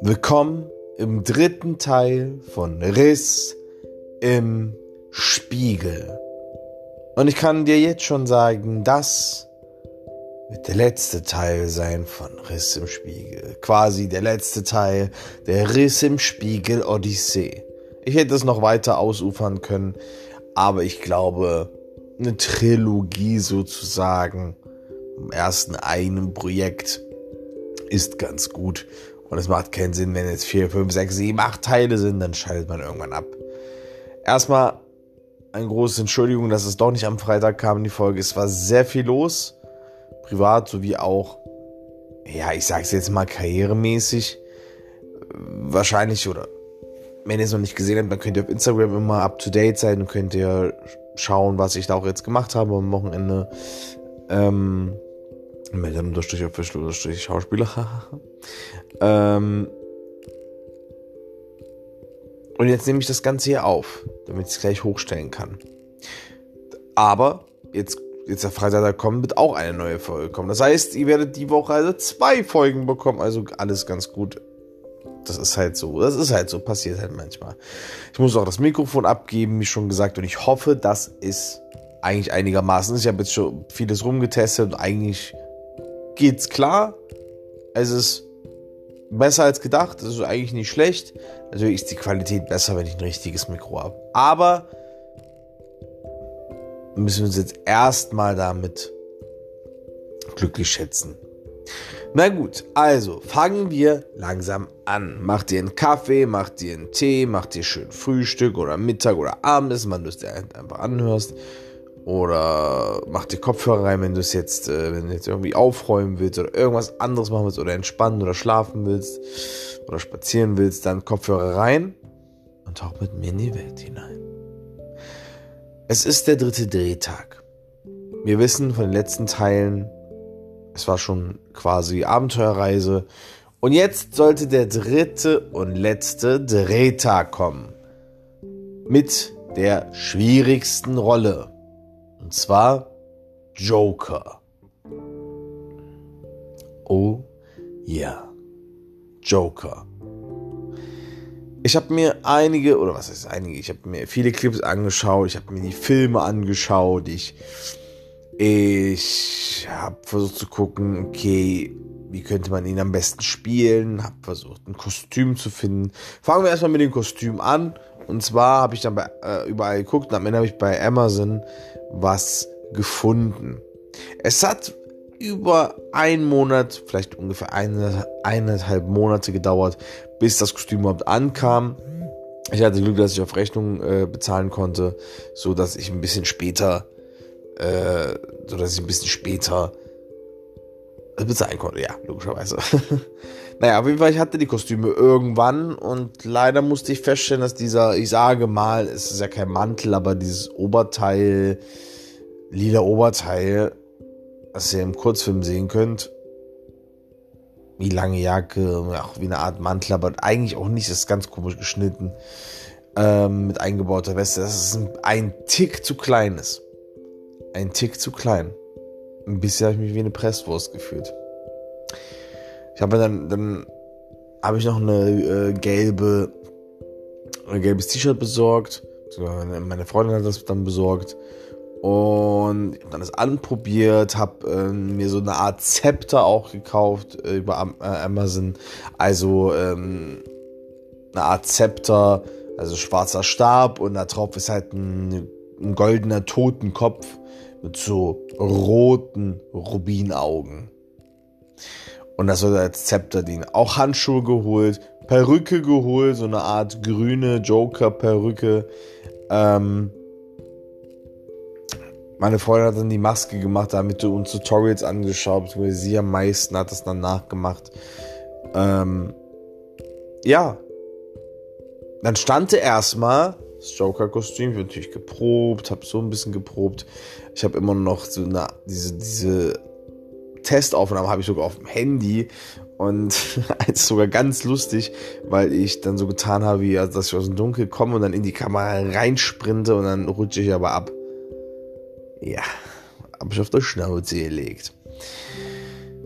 Willkommen im dritten Teil von Riss im Spiegel. Und ich kann dir jetzt schon sagen, das wird der letzte Teil sein von Riss im Spiegel. Quasi der letzte Teil der Riss im Spiegel Odyssee. Ich hätte es noch weiter ausufern können, aber ich glaube, eine Trilogie sozusagen ersten einen Projekt ist ganz gut. Und es macht keinen Sinn, wenn jetzt 4, 5, 6, 7, 8 Teile sind, dann schaltet man irgendwann ab. Erstmal eine große Entschuldigung, dass es doch nicht am Freitag kam, die Folge. Es war sehr viel los. Privat sowie auch, ja, ich sag's jetzt mal karrieremäßig. Wahrscheinlich oder wenn ihr es noch nicht gesehen habt, dann könnt ihr auf Instagram immer up to date sein und könnt ihr schauen, was ich da auch jetzt gemacht habe am Wochenende. Ähm, Melden unterstrich official unterstrich Schauspieler. ähm, und jetzt nehme ich das Ganze hier auf, damit ich es gleich hochstellen kann. Aber jetzt, jetzt der Freitag da kommt, wird auch eine neue Folge kommen. Das heißt, ihr werdet die Woche also zwei Folgen bekommen. Also alles ganz gut das ist halt so. Das ist halt so. Passiert halt manchmal. Ich muss auch das Mikrofon abgeben, wie schon gesagt. Und ich hoffe, das ist eigentlich einigermaßen. Ich habe jetzt schon vieles rumgetestet und eigentlich geht's klar. Es ist besser als gedacht. Das ist eigentlich nicht schlecht. Natürlich ist die Qualität besser, wenn ich ein richtiges Mikro habe. Aber müssen wir uns jetzt erstmal damit glücklich schätzen. Na gut, also fangen wir langsam an. Mach dir einen Kaffee, mach dir einen Tee, mach dir schön Frühstück oder Mittag oder Abendessen, wenn du es dir einfach anhörst. Oder mach dir Kopfhörer rein, wenn du es jetzt, äh, wenn du jetzt irgendwie aufräumen willst oder irgendwas anderes machen willst oder entspannen oder schlafen willst oder spazieren willst, dann Kopfhörer rein und tauch mit mir in die Welt hinein. Es ist der dritte Drehtag. Wir wissen von den letzten Teilen, es war schon quasi Abenteuerreise. Und jetzt sollte der dritte und letzte Drehtag kommen. Mit der schwierigsten Rolle. Und zwar Joker. Oh ja, Joker. Ich habe mir einige, oder was heißt einige, ich habe mir viele Clips angeschaut, ich habe mir die Filme angeschaut, ich ich habe versucht zu gucken, okay, wie könnte man ihn am besten spielen, habe versucht ein Kostüm zu finden. Fangen wir erstmal mit dem Kostüm an. Und zwar habe ich dann bei, äh, überall geguckt und am Ende habe ich bei Amazon was gefunden. Es hat über einen Monat, vielleicht ungefähr eine, eineinhalb Monate gedauert, bis das Kostüm überhaupt ankam. Ich hatte Glück, dass ich auf Rechnung äh, bezahlen konnte, so dass ich ein bisschen später äh, so dass ich ein bisschen später bezahlen konnte. Ja, logischerweise. naja, auf jeden Fall, ich hatte die Kostüme irgendwann und leider musste ich feststellen, dass dieser, ich sage mal, es ist ja kein Mantel, aber dieses Oberteil, lila Oberteil, was ihr im Kurzfilm sehen könnt, wie lange Jacke, auch wie eine Art Mantel, aber eigentlich auch nicht, das ist ganz komisch geschnitten, ähm, mit eingebauter Weste, dass es ein, ein Tick zu klein ist ein Tick zu klein. Ein bisschen habe ich mich wie eine Presswurst gefühlt. Ich habe dann, dann habe ich noch eine äh, gelbe, ein gelbes T-Shirt besorgt. Meine Freundin hat das dann besorgt. Und dann das anprobiert, habe äh, mir so eine Art Zepter auch gekauft äh, über äh, Amazon. Also ähm, eine Art Zepter, also schwarzer Stab und da drauf ist halt ein, ein goldener Totenkopf mit so roten Rubinaugen. Und das soll als Zepter dienen. Auch Handschuhe geholt, Perücke geholt, so eine Art grüne Joker-Perücke. Ähm, meine Freundin hat dann die Maske gemacht, damit du uns Tutorials angeschaut, weil sie am meisten hat das dann nachgemacht. Ähm, ja. Dann stand er erstmal das Joker-Kostüm. Ich habe natürlich geprobt, habe so ein bisschen geprobt. Ich habe immer noch so eine, diese, diese Testaufnahme habe ich sogar auf dem Handy und es ist sogar ganz lustig, weil ich dann so getan habe, wie, dass ich aus dem Dunkel komme und dann in die Kamera reinsprinte und dann rutsche ich aber ab. Ja, habe ich auf der Schnauze gelegt.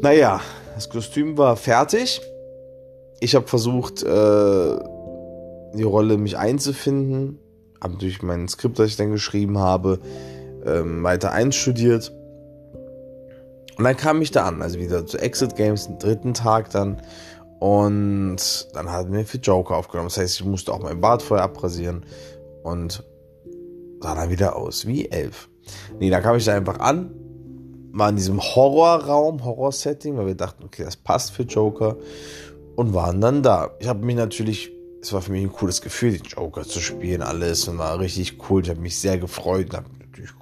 Naja, das Kostüm war fertig. Ich habe versucht, äh, die Rolle mich einzufinden. Habe natürlich mein Skript, das ich dann geschrieben habe, ähm, weiter einstudiert. Und dann kam ich da an, also wieder zu Exit Games, den dritten Tag dann. Und dann hatten wir für Joker aufgenommen. Das heißt, ich musste auch mein Bart vorher abrasieren. Und sah dann wieder aus wie elf. Nee, da kam ich da einfach an, war in diesem Horrorraum, Horror-Setting, weil wir dachten, okay, das passt für Joker. Und waren dann da. Ich habe mich natürlich es war für mich ein cooles Gefühl, den Joker zu spielen, alles und war richtig cool. Ich habe mich sehr gefreut und habe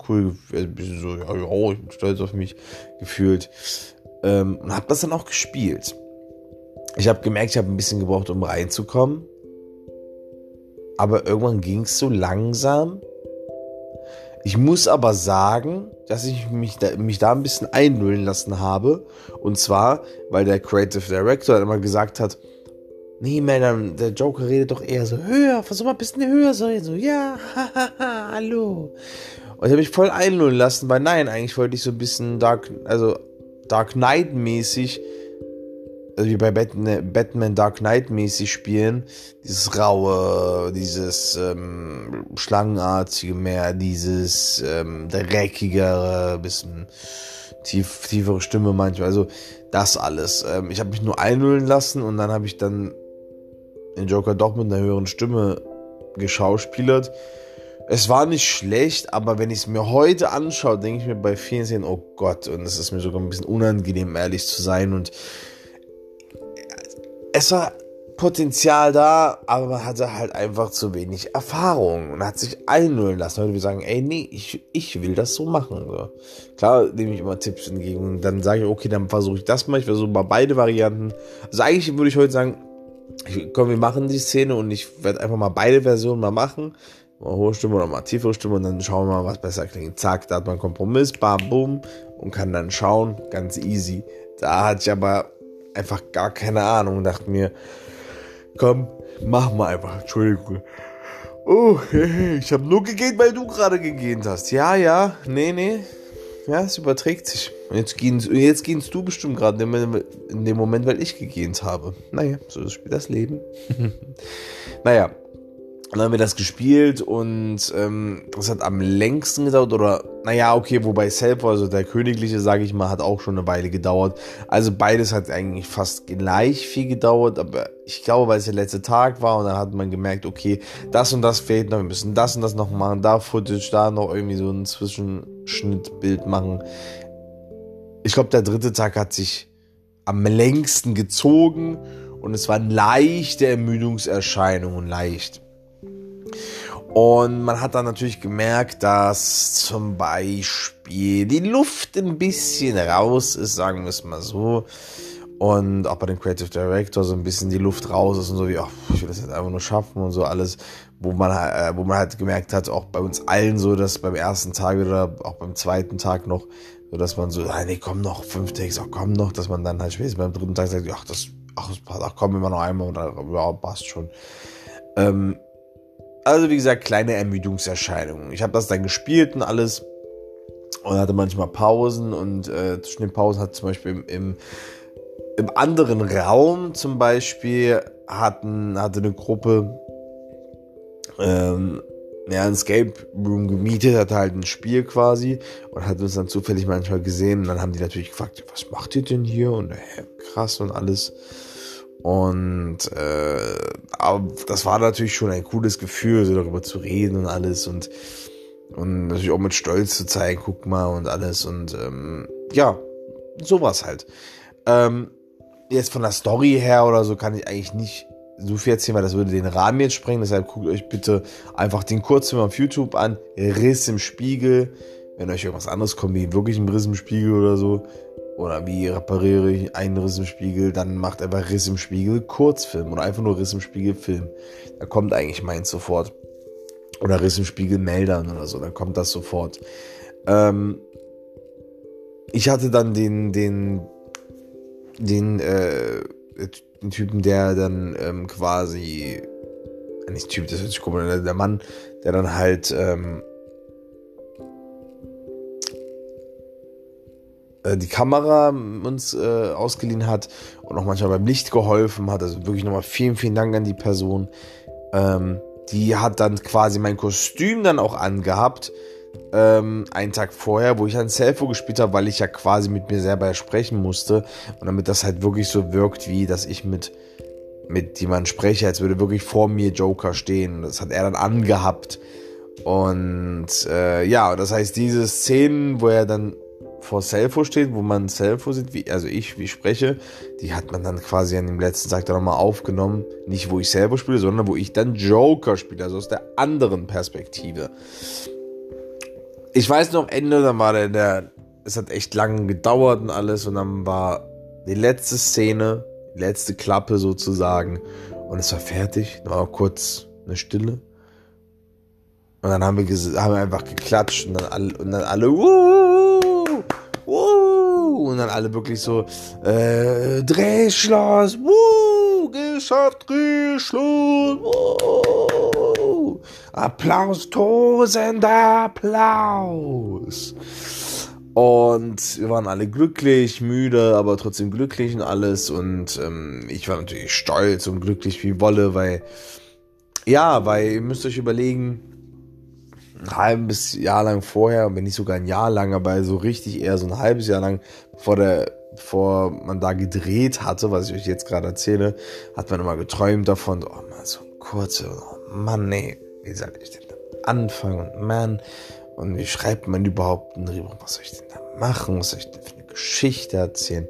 cool, ein bisschen so, ja, ja, ich bin stolz auf mich gefühlt ähm, und habe das dann auch gespielt. Ich habe gemerkt, ich habe ein bisschen gebraucht, um reinzukommen, aber irgendwann ging es so langsam. Ich muss aber sagen, dass ich mich da, mich da ein bisschen einlullen lassen habe. Und zwar, weil der Creative Director immer gesagt hat, Nee, Madame, der Joker redet doch eher so höher, versuch mal ein bisschen höher so, so ja, hahaha, hallo. Und ich habe mich voll einlullen lassen, weil nein, eigentlich wollte ich so ein bisschen Dark, also Dark Knight mäßig, also wie bei Batman, Batman Dark Knight mäßig spielen. Dieses raue, dieses ähm, schlangenartige mehr, dieses ähm, dreckigere, bisschen tief, tiefere Stimme manchmal. Also das alles. Ähm, ich habe mich nur einlullen lassen und dann habe ich dann den Joker doch mit einer höheren Stimme geschauspielert. Es war nicht schlecht, aber wenn ich es mir heute anschaue, denke ich mir bei vielen Szenen, oh Gott, und es ist mir sogar ein bisschen unangenehm, ehrlich zu sein. Und es war Potenzial da, aber man hatte halt einfach zu wenig Erfahrung und hat sich einnullen lassen. Heute wir sagen, ey, nee, ich, ich will das so machen. So. Klar nehme ich immer Tipps entgegen und dann sage ich, okay, dann versuche ich das mal, ich versuche mal beide Varianten. Also eigentlich würde ich heute sagen, ich, komm, wir machen die Szene und ich werde einfach mal beide Versionen mal machen. Mal hohe Stimme oder mal tiefere Stimme und dann schauen wir mal, was besser klingt. Zack, da hat man einen Kompromiss, bam, boom und kann dann schauen, ganz easy. Da hatte ich aber einfach gar keine Ahnung und dachte mir, komm, mach mal einfach, Entschuldigung. Oh, ich habe nur gegähnt, weil du gerade gegähnt hast. Ja, ja, nee, nee, ja, es überträgt sich. Jetzt, gehst, jetzt gehst du bestimmt gerade in dem Moment, weil ich gegähnt habe. Naja, so spielt das Leben. naja, dann haben wir das gespielt und ähm, das hat am längsten gedauert oder naja, okay, wobei Self, also der königliche, sage ich mal, hat auch schon eine Weile gedauert. Also beides hat eigentlich fast gleich viel gedauert, aber ich glaube, weil es der letzte Tag war und dann hat man gemerkt, okay, das und das fehlt noch, wir müssen das und das noch machen, da Footage, da noch irgendwie so ein Zwischenschnittbild machen. Ich glaube, der dritte Tag hat sich am längsten gezogen und es waren leichte Ermüdungserscheinungen, leicht. Und man hat dann natürlich gemerkt, dass zum Beispiel die Luft ein bisschen raus ist, sagen wir es mal so. Und auch bei dem Creative Director so ein bisschen die Luft raus ist und so wie, ach, ich will das jetzt einfach nur schaffen und so alles, wo man, äh, wo man halt gemerkt hat, auch bei uns allen so, dass beim ersten Tag oder auch beim zweiten Tag noch, so dass man so, ah, nee, komm noch, fünf Takes, ach komm noch, dass man dann halt spätestens beim dritten Tag sagt, ach, das, ach, das passt, ach komm, immer noch einmal oder ja, passt schon. Ähm, also wie gesagt, kleine Ermüdungserscheinungen. Ich habe das dann gespielt und alles und hatte manchmal Pausen und äh, zwischen den Pausen hat zum Beispiel im, im, im anderen Raum zum Beispiel hatten, hatte eine Gruppe ähm, ja, ein Escape Room gemietet, hatte halt ein Spiel quasi und hat uns dann zufällig manchmal gesehen und dann haben die natürlich gefragt, was macht ihr denn hier und äh, krass und alles. Und äh, aber das war natürlich schon ein cooles Gefühl, so darüber zu reden und alles und, und natürlich auch mit Stolz zu zeigen, guck mal und alles. Und ähm, ja, sowas halt. Ähm, jetzt von der Story her oder so kann ich eigentlich nicht so viel erzählen, weil das würde den Rahmen jetzt sprengen. Deshalb guckt euch bitte einfach den Kurzfilm auf YouTube an. Riss im Spiegel. Wenn euch irgendwas anderes kommt, wie wirklich ein Riss im Spiegel oder so, oder wie repariere ich einen Riss im Spiegel, dann macht einfach Riss im Spiegel Kurzfilm oder einfach nur Riss im Spiegel Film. Da kommt eigentlich meins sofort. Oder Riss im Spiegel Meldern oder so, dann kommt das sofort. Ähm, ich hatte dann den, den, den, äh, den Typen, der dann ähm, quasi, nicht Typ, das hört sich komisch der Mann, der dann halt, ähm, die Kamera uns äh, ausgeliehen hat und auch manchmal beim Licht geholfen hat. Also wirklich nochmal vielen, vielen Dank an die Person. Ähm, die hat dann quasi mein Kostüm dann auch angehabt. Ähm, einen Tag vorher, wo ich ein Selfie gespielt habe, weil ich ja quasi mit mir selber sprechen musste. Und damit das halt wirklich so wirkt, wie dass ich mit, mit jemandem spreche, als würde wirklich vor mir Joker stehen. Das hat er dann angehabt. Und äh, ja, das heißt, diese Szenen, wo er dann vor Selfo steht, wo man Selfo sieht, wie, also ich, wie ich spreche, die hat man dann quasi an dem letzten Tag dann nochmal aufgenommen. Nicht, wo ich selber spiele, sondern wo ich dann Joker spiele, also aus der anderen Perspektive. Ich weiß noch, Ende, dann war der, der es hat echt lange gedauert und alles und dann war die letzte Szene, die letzte Klappe sozusagen und es war fertig. Da war kurz eine Stille. Und dann haben wir, haben wir einfach geklatscht und dann alle, und dann alle, Wuh! Und dann alle wirklich so, äh, Drehschloss, Wuh! geschafft, Drehschloss, Wuh! Applaus, tosender Applaus. Und wir waren alle glücklich, müde, aber trotzdem glücklich und alles. Und ähm, ich war natürlich stolz und glücklich wie Wolle, weil, ja, weil ihr müsst euch überlegen, ein halbes Jahr lang vorher, wenn nicht sogar ein Jahr lang, aber so richtig eher so ein halbes Jahr lang, bevor, der, bevor man da gedreht hatte, was ich euch jetzt gerade erzähle, hat man immer geträumt davon, oh man, so kurze, oh Mann, nee, wie soll ich denn da anfangen und man, und wie schreibt man überhaupt ein Drehbuch, was soll ich denn da machen, was soll ich denn für eine Geschichte erzählen?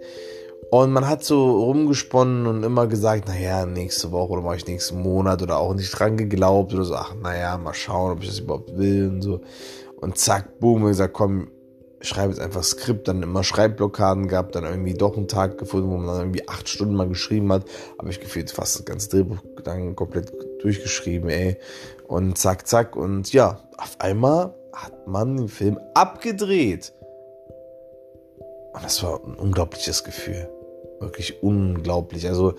Und man hat so rumgesponnen und immer gesagt, naja, nächste Woche oder mache ich nächsten Monat oder auch nicht dran geglaubt oder so, ach, naja, mal schauen, ob ich das überhaupt will und so. Und zack, boom, und gesagt, komm, schreibe jetzt einfach Skript, dann immer Schreibblockaden gehabt, dann irgendwie doch einen Tag gefunden, wo man dann irgendwie acht Stunden mal geschrieben hat, habe ich gefühlt fast das ganze Drehbuch dann komplett durchgeschrieben, ey. Und zack, zack, und ja, auf einmal hat man den Film abgedreht. Und das war ein unglaubliches Gefühl. Wirklich unglaublich. Also,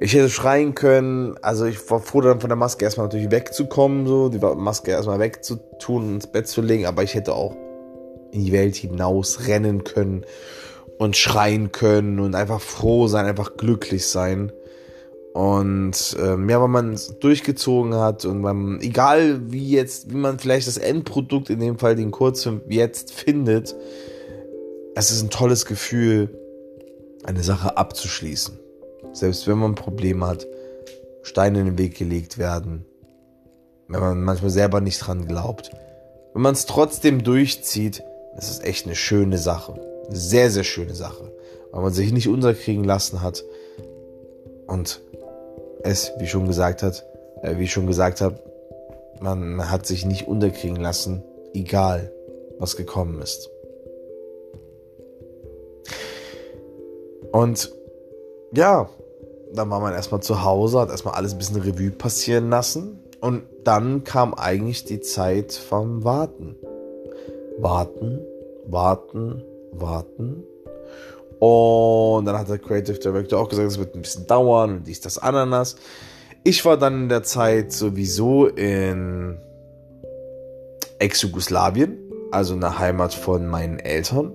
ich hätte schreien können. Also, ich war froh, dann von der Maske erstmal natürlich wegzukommen, so, die Maske erstmal wegzutun und ins Bett zu legen. Aber ich hätte auch in die Welt hinaus rennen können und schreien können und einfach froh sein, einfach glücklich sein. Und ähm, ja, weil man es durchgezogen hat und man, egal wie jetzt, wie man vielleicht das Endprodukt, in dem Fall den Kurzfilm, jetzt findet, es ist ein tolles Gefühl, eine Sache abzuschließen. Selbst wenn man Probleme hat, Steine in den Weg gelegt werden, wenn man manchmal selber nicht dran glaubt. Wenn man es trotzdem durchzieht, das ist echt eine schöne Sache. Eine sehr, sehr schöne Sache. Weil man sich nicht unterkriegen lassen hat und es, wie schon gesagt hat, äh, wie ich schon gesagt habe, man hat sich nicht unterkriegen lassen, egal was gekommen ist. Und ja, dann war man erstmal zu Hause, hat erstmal alles ein bisschen Revue passieren lassen. Und dann kam eigentlich die Zeit vom Warten. Warten, warten, warten. Und dann hat der Creative Director auch gesagt, es wird ein bisschen dauern und dies, das, Ananas. Ich war dann in der Zeit sowieso in Ex-Jugoslawien, also in der Heimat von meinen Eltern.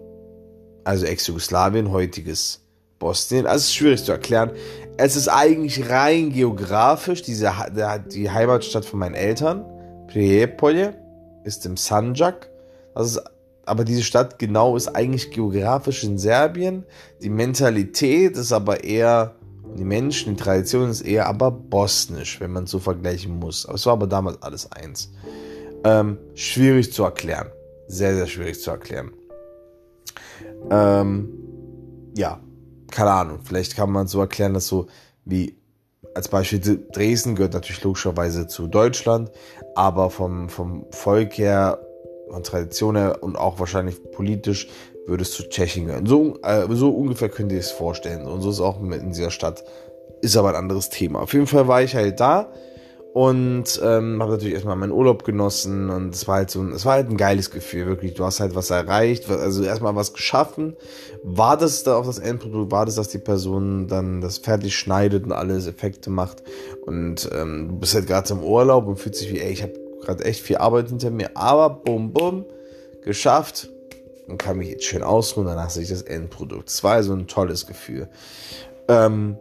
Also Ex-Jugoslawien, heutiges Bosnien. Also es ist schwierig zu erklären. Es ist eigentlich rein geografisch diese, die Heimatstadt von meinen Eltern. Prijepolje ist im Sanjak. Ist, aber diese Stadt genau ist eigentlich geografisch in Serbien. Die Mentalität ist aber eher, die Menschen, die Tradition ist eher aber bosnisch, wenn man es so vergleichen muss. Aber es war aber damals alles eins. Ähm, schwierig zu erklären. Sehr, sehr schwierig zu erklären. Ähm, ja, keine Ahnung, vielleicht kann man so erklären, dass so wie als Beispiel Dresden gehört natürlich logischerweise zu Deutschland, aber vom, vom Volk her, von Tradition und auch wahrscheinlich politisch würde es zu Tschechien gehören. So, äh, so ungefähr könnt ihr es vorstellen. Und so ist auch in dieser Stadt. Ist aber ein anderes Thema. Auf jeden Fall war ich halt da und ähm, habe natürlich erstmal meinen Urlaub genossen und es war halt so, es war halt ein geiles Gefühl, wirklich. Du hast halt was erreicht, also erstmal was geschaffen. War das da auch das Endprodukt? War das, dass die Person dann das fertig schneidet und alles Effekte macht? Und ähm, du bist halt gerade im Urlaub und fühlt sich wie, ey, ich habe gerade echt viel Arbeit hinter mir, aber bum bum, geschafft. und kann mich jetzt schön ausruhen. Danach sehe ich das Endprodukt. Es war also ein tolles Gefühl. Ähm,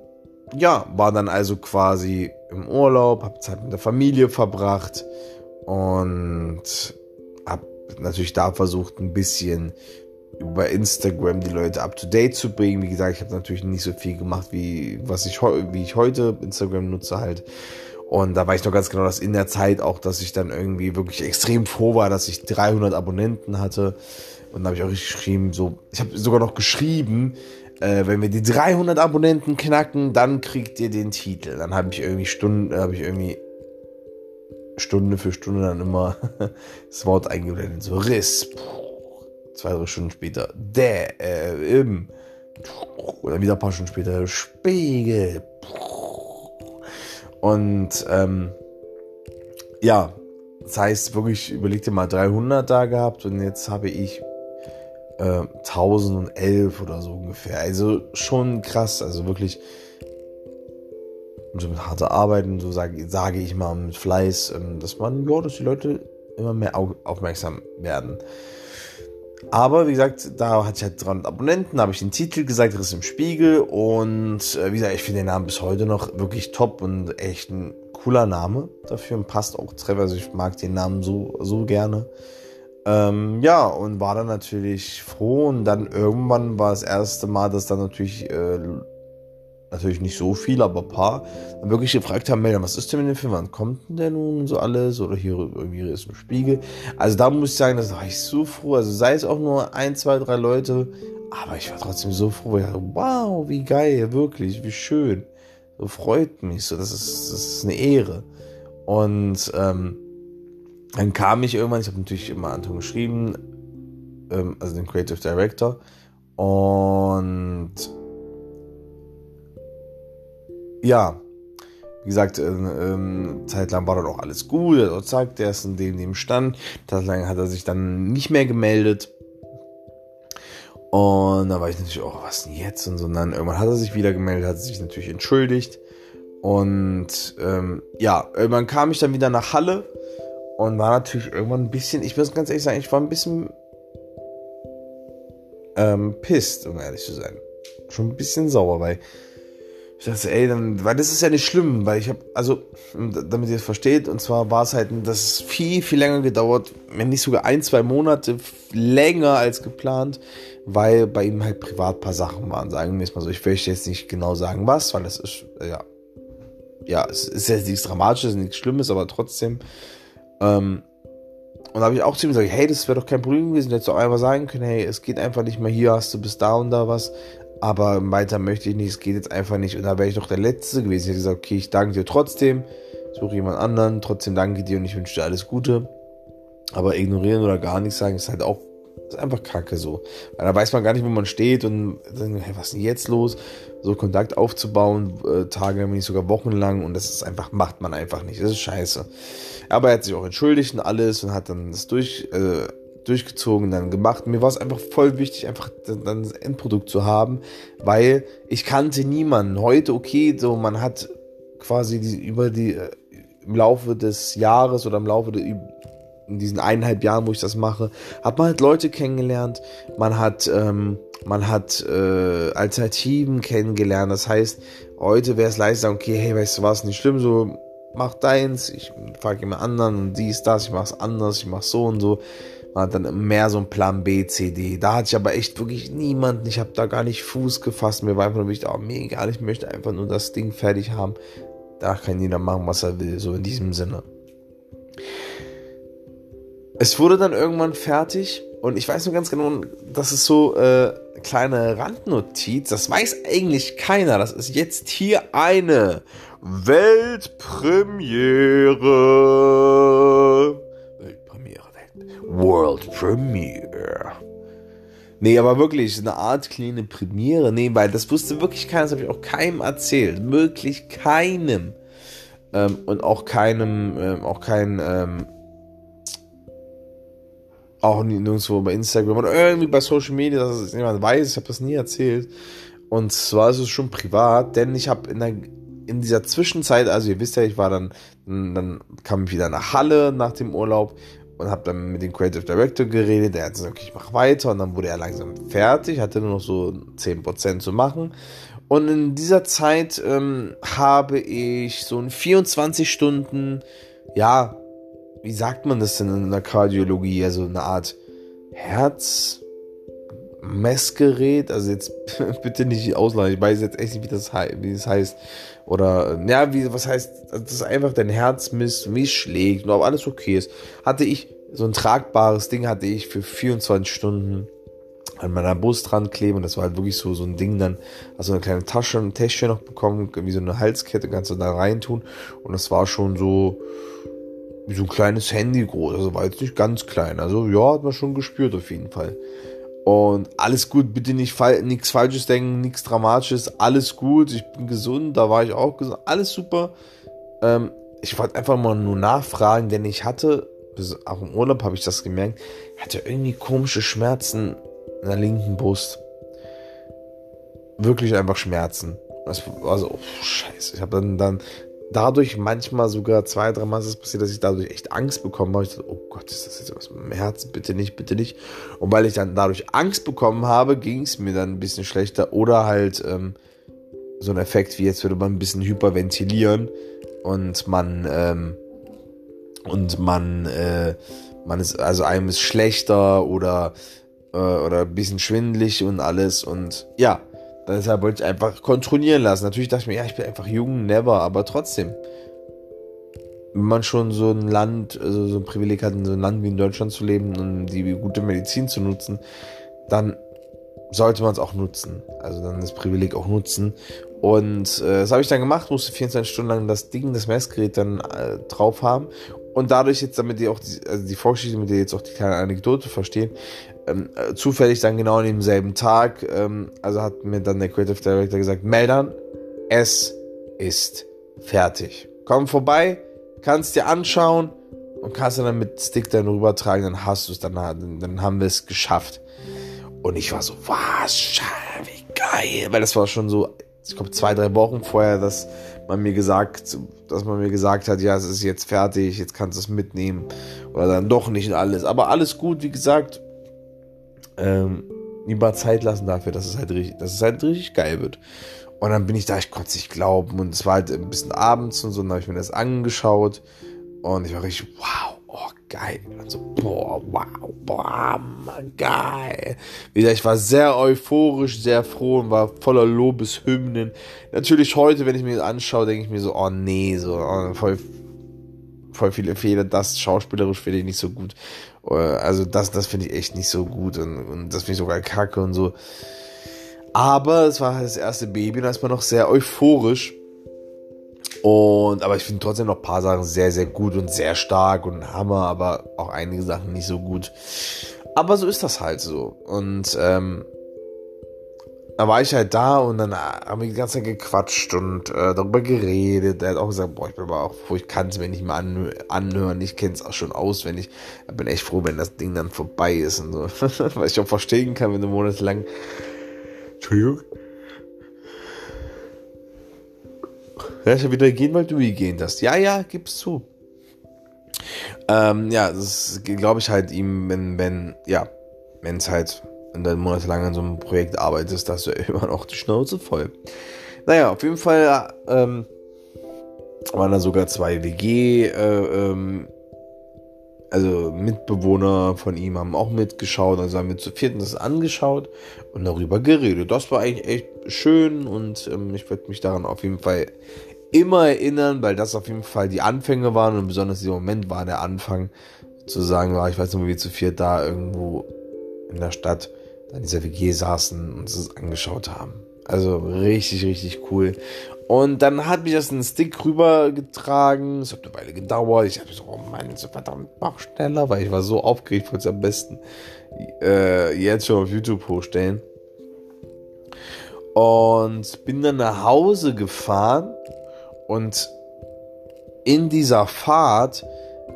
ja, war dann also quasi im Urlaub, habe Zeit mit der Familie verbracht und habe natürlich da versucht, ein bisschen über Instagram die Leute up to date zu bringen. Wie gesagt, ich habe natürlich nicht so viel gemacht, wie was ich wie ich heute Instagram nutze halt. Und da war ich noch ganz genau, dass in der Zeit auch, dass ich dann irgendwie wirklich extrem froh war, dass ich 300 Abonnenten hatte. Und da habe ich auch geschrieben, so, ich habe sogar noch geschrieben, äh, wenn wir die 300 Abonnenten knacken, dann kriegt ihr den Titel. Dann habe ich irgendwie Stunden, äh, habe ich irgendwie Stunde für Stunde dann immer das Wort eingeblendet. So Riss. Zwei, drei Stunden später. Der, äh, im. Oder wieder ein paar Stunden später. Spiegel. Und, ähm, ja, das heißt wirklich, überleg dir mal 300 da gehabt und jetzt habe ich äh, 1011 oder so ungefähr. Also schon krass, also wirklich so mit harter Arbeiten, so sage, sage ich mal, mit Fleiß, ähm, dass man, ja, dass die Leute immer mehr aufmerksam werden. Aber wie gesagt, da hatte ich halt 300 Abonnenten, habe ich den Titel gesagt, Riss im Spiegel und äh, wie gesagt, ich finde den Namen bis heute noch wirklich top und echt ein cooler Name dafür und passt auch Treffer. Also ich mag den Namen so, so gerne. Ähm, ja, und war dann natürlich froh und dann irgendwann war das erste Mal, dass dann natürlich, äh, natürlich nicht so viel, aber ein paar, dann wirklich gefragt haben, was ist denn mit dem Film, wann kommt denn der nun so alles oder hier irgendwie ist ein Spiegel. Also da muss ich sagen, das war ich so froh, also sei es auch nur ein, zwei, drei Leute, aber ich war trotzdem so froh, ich wow, wie geil, wirklich, wie schön, so freut mich, so, das ist, das ist eine Ehre. Und, ähm, dann kam ich irgendwann, ich habe natürlich immer Anton geschrieben, ähm, also den Creative Director. Und ja, wie gesagt, äh, ähm, zeitlang war dann auch alles gut. Er sagt, der ist in dem, dem Stand. Zeitlang hat er sich dann nicht mehr gemeldet. Und dann war ich natürlich, oh, was denn jetzt? Und so. Und dann irgendwann hat er sich wieder gemeldet, hat sich natürlich entschuldigt. Und ähm, ja, irgendwann kam ich dann wieder nach Halle und war natürlich irgendwann ein bisschen, ich muss ganz ehrlich sagen, ich war ein bisschen ähm, pisst, um ehrlich zu sein. Schon ein bisschen sauer, weil ich dachte, ey, dann, weil das ist ja nicht schlimm, weil ich habe, also, damit ihr es versteht, und zwar war es halt, das ist viel, viel länger gedauert, wenn nicht sogar ein, zwei Monate länger als geplant, weil bei ihm halt privat paar Sachen waren, sagen wir es mal so. Ich möchte jetzt nicht genau sagen, was, weil das ist, ja, ja, es ist jetzt nichts Dramatisches, nichts Schlimmes, aber trotzdem ähm, und da habe ich auch zu ihm gesagt, hey, das wäre doch kein Problem gewesen, du hättest doch einfach sagen können, hey, es geht einfach nicht mehr, hier hast du bis da und da was, aber weiter möchte ich nicht, es geht jetzt einfach nicht. Und da wäre ich doch der Letzte gewesen. Ich hätte gesagt, okay, ich danke dir trotzdem, suche jemand anderen, trotzdem danke dir und ich wünsche dir alles Gute. Aber ignorieren oder gar nichts sagen ist halt auch ist einfach kacke so. Weil da weiß man gar nicht, wo man steht und dann, hey, was ist denn jetzt los? So Kontakt aufzubauen, äh, Tage, wenn nicht sogar wochenlang und das ist einfach, macht man einfach nicht. Das ist scheiße. Aber er hat sich auch entschuldigt und alles und hat dann das durch, äh, durchgezogen, dann gemacht. Mir war es einfach voll wichtig, einfach dann das Endprodukt zu haben, weil ich kannte niemanden. Heute, okay, so man hat quasi die, über die, äh, im Laufe des Jahres oder im Laufe der, in diesen eineinhalb Jahren, wo ich das mache, hat man halt Leute kennengelernt, man hat, ähm, man hat äh, Alternativen kennengelernt. Das heißt, heute wäre es leicht sagen, okay, hey, weißt du was, nicht schlimm, so mach deins, ich frage jemand anderen und dies, das, ich mach's anders, ich mach so und so. Man hat dann mehr so ein Plan B, C, D. Da hatte ich aber echt wirklich niemanden. Ich habe da gar nicht Fuß gefasst. Mir war einfach nur wichtig, oh, mir egal, ich möchte einfach nur das Ding fertig haben. Da kann jeder machen, was er will, so in diesem Sinne. Es wurde dann irgendwann fertig und ich weiß nur ganz genau, das ist so äh, eine kleine Randnotiz. Das weiß eigentlich keiner. Das ist jetzt hier eine Weltpremiere. Weltpremiere, Welt. World Premiere. Nee, aber wirklich, eine Art kleine Premiere. Nee, weil das wusste wirklich keiner, das habe ich auch keinem erzählt. Wirklich keinem. Ähm, und auch keinem, ähm, auch kein, ähm, auch nirgendwo bei Instagram oder irgendwie bei Social Media, dass es jemand weiß, ich habe das nie erzählt. Und zwar ist es schon privat, denn ich habe in, der, in dieser Zwischenzeit, also ihr wisst ja, ich war dann, dann kam ich wieder nach Halle nach dem Urlaub und habe dann mit dem Creative Director geredet. Der hat gesagt, okay, ich mache weiter und dann wurde er langsam fertig, hatte nur noch so 10% zu machen. Und in dieser Zeit ähm, habe ich so ein 24 Stunden, ja, wie sagt man das denn in der Kardiologie? Also eine Art Herzmessgerät. Also jetzt bitte nicht ausladen. Ich weiß jetzt echt nicht, wie das, wie das heißt. Oder, ja, wie, was heißt, das ist einfach dein Herz misst, wie es schlägt und ob alles okay ist. Hatte ich, so ein tragbares Ding hatte ich für 24 Stunden an meiner Brust dran kleben und das war halt wirklich so, so ein Ding dann, also eine kleine Tasche, ein Täschchen noch bekommen, wie so eine Halskette, kannst du da reintun und das war schon so, so ein kleines Handy groß, also war jetzt nicht ganz klein, also ja, hat man schon gespürt auf jeden Fall. Und alles gut, bitte nicht fall nichts Falsches denken, nichts Dramatisches, alles gut, ich bin gesund, da war ich auch gesund, alles super. Ähm, ich wollte einfach mal nur nachfragen, denn ich hatte, auch im Urlaub habe ich das gemerkt, hatte irgendwie komische Schmerzen in der linken Brust. Wirklich einfach Schmerzen. Das war so, oh, scheiße. Ich habe dann, dann dadurch manchmal sogar zwei, drei Mal ist es passiert, dass ich dadurch echt Angst bekommen habe. Ich dachte, oh Gott, ist das jetzt was mit dem Herz? Bitte nicht, bitte nicht. Und weil ich dann dadurch Angst bekommen habe, ging es mir dann ein bisschen schlechter. Oder halt ähm, so ein Effekt, wie jetzt würde man ein bisschen hyperventilieren und man ähm, und man äh, man ist also einem ist schlechter oder äh, oder ein bisschen schwindlig und alles und ja Deshalb wollte ich einfach kontrollieren lassen. Natürlich dachte ich mir, ja, ich bin einfach jung, never, aber trotzdem. Wenn man schon so ein Land, also so ein Privileg hat, in so einem Land wie in Deutschland zu leben und die gute Medizin zu nutzen, dann sollte man es auch nutzen. Also dann das Privileg auch nutzen. Und äh, das habe ich dann gemacht, musste 24 Stunden lang das Ding, das Messgerät dann äh, drauf haben. Und dadurch jetzt, damit ihr auch die, also die Vorgeschichte, mit der ihr jetzt auch die kleine Anekdote versteht, ähm, äh, zufällig dann genau an demselben Tag, ähm, also hat mir dann der Creative Director gesagt, Meldern, es ist fertig. Komm vorbei, kannst dir anschauen und kannst dann mit Stick dann rübertragen, dann hast du es, dann, dann haben wir es geschafft. Und ich war so, was, wie geil, weil das war schon so, ich glaube zwei, drei Wochen vorher, dass man mir gesagt, dass man mir gesagt hat, ja, es ist jetzt fertig, jetzt kannst du es mitnehmen. Oder dann doch nicht alles. Aber alles gut, wie gesagt, ähm, lieber Zeit lassen dafür, dass es halt richtig, dass es halt richtig geil wird. Und dann bin ich da, ich konnte es nicht glauben. Und es war halt ein bisschen abends und so, dann habe ich mir das angeschaut. Und ich war richtig, wow, oh, geil. Und so, boah, wow, boah, geil. Wieder, ich war sehr euphorisch, sehr froh und war voller Lobeshymnen. Natürlich heute, wenn ich mir das anschaue, denke ich mir so, oh nee, so, oh, voll, voll viele Fehler. Das schauspielerisch finde ich nicht so gut. Äh, also das, das finde ich echt nicht so gut und, und das finde ich sogar kacke und so. Aber es war halt das erste Baby und da ist man noch sehr euphorisch. Und, aber ich finde trotzdem noch ein paar Sachen sehr, sehr gut und sehr stark und Hammer, aber auch einige Sachen nicht so gut. Aber so ist das halt so. Und ähm, da war ich halt da und dann haben wir die ganze Zeit gequatscht und äh, darüber geredet. Er hat auch gesagt, boah, ich bin aber auch froh, ich kann es mir nicht mehr anhören. Ich kenne es auch schon auswendig. Ich bin echt froh, wenn das Ding dann vorbei ist und so. Weil ich auch verstehen kann, wenn du monatelang. Entschuldigung. Ja, ich wieder gehen, weil du gehen hast. Ja, ja, gib's zu. Ähm, ja, das glaube ich halt ihm, wenn, wenn, ja, wenn es halt wenn du monatelang an so einem Projekt arbeitest, hast du immer noch die Schnauze voll. Naja, auf jeden Fall ähm, waren da sogar zwei WG, äh, ähm, also Mitbewohner von ihm haben auch mitgeschaut, also haben wir zu vierten das angeschaut und darüber geredet. Das war eigentlich echt schön und ähm, ich werde mich daran auf jeden Fall immer erinnern, weil das auf jeden Fall die Anfänge waren und besonders dieser Moment war der Anfang zu sagen, ich weiß nicht, wie wir zu viert da irgendwo in der Stadt in dieser WG saßen und uns das angeschaut haben. Also richtig, richtig cool. Und dann hat mich das einen Stick rübergetragen. Es hat eine Weile gedauert. Ich dachte so, oh Mann, so verdammt, mach schneller, weil ich war so aufgeregt, wollte es am besten äh, jetzt schon auf YouTube hochstellen. Und bin dann nach Hause gefahren und in dieser Fahrt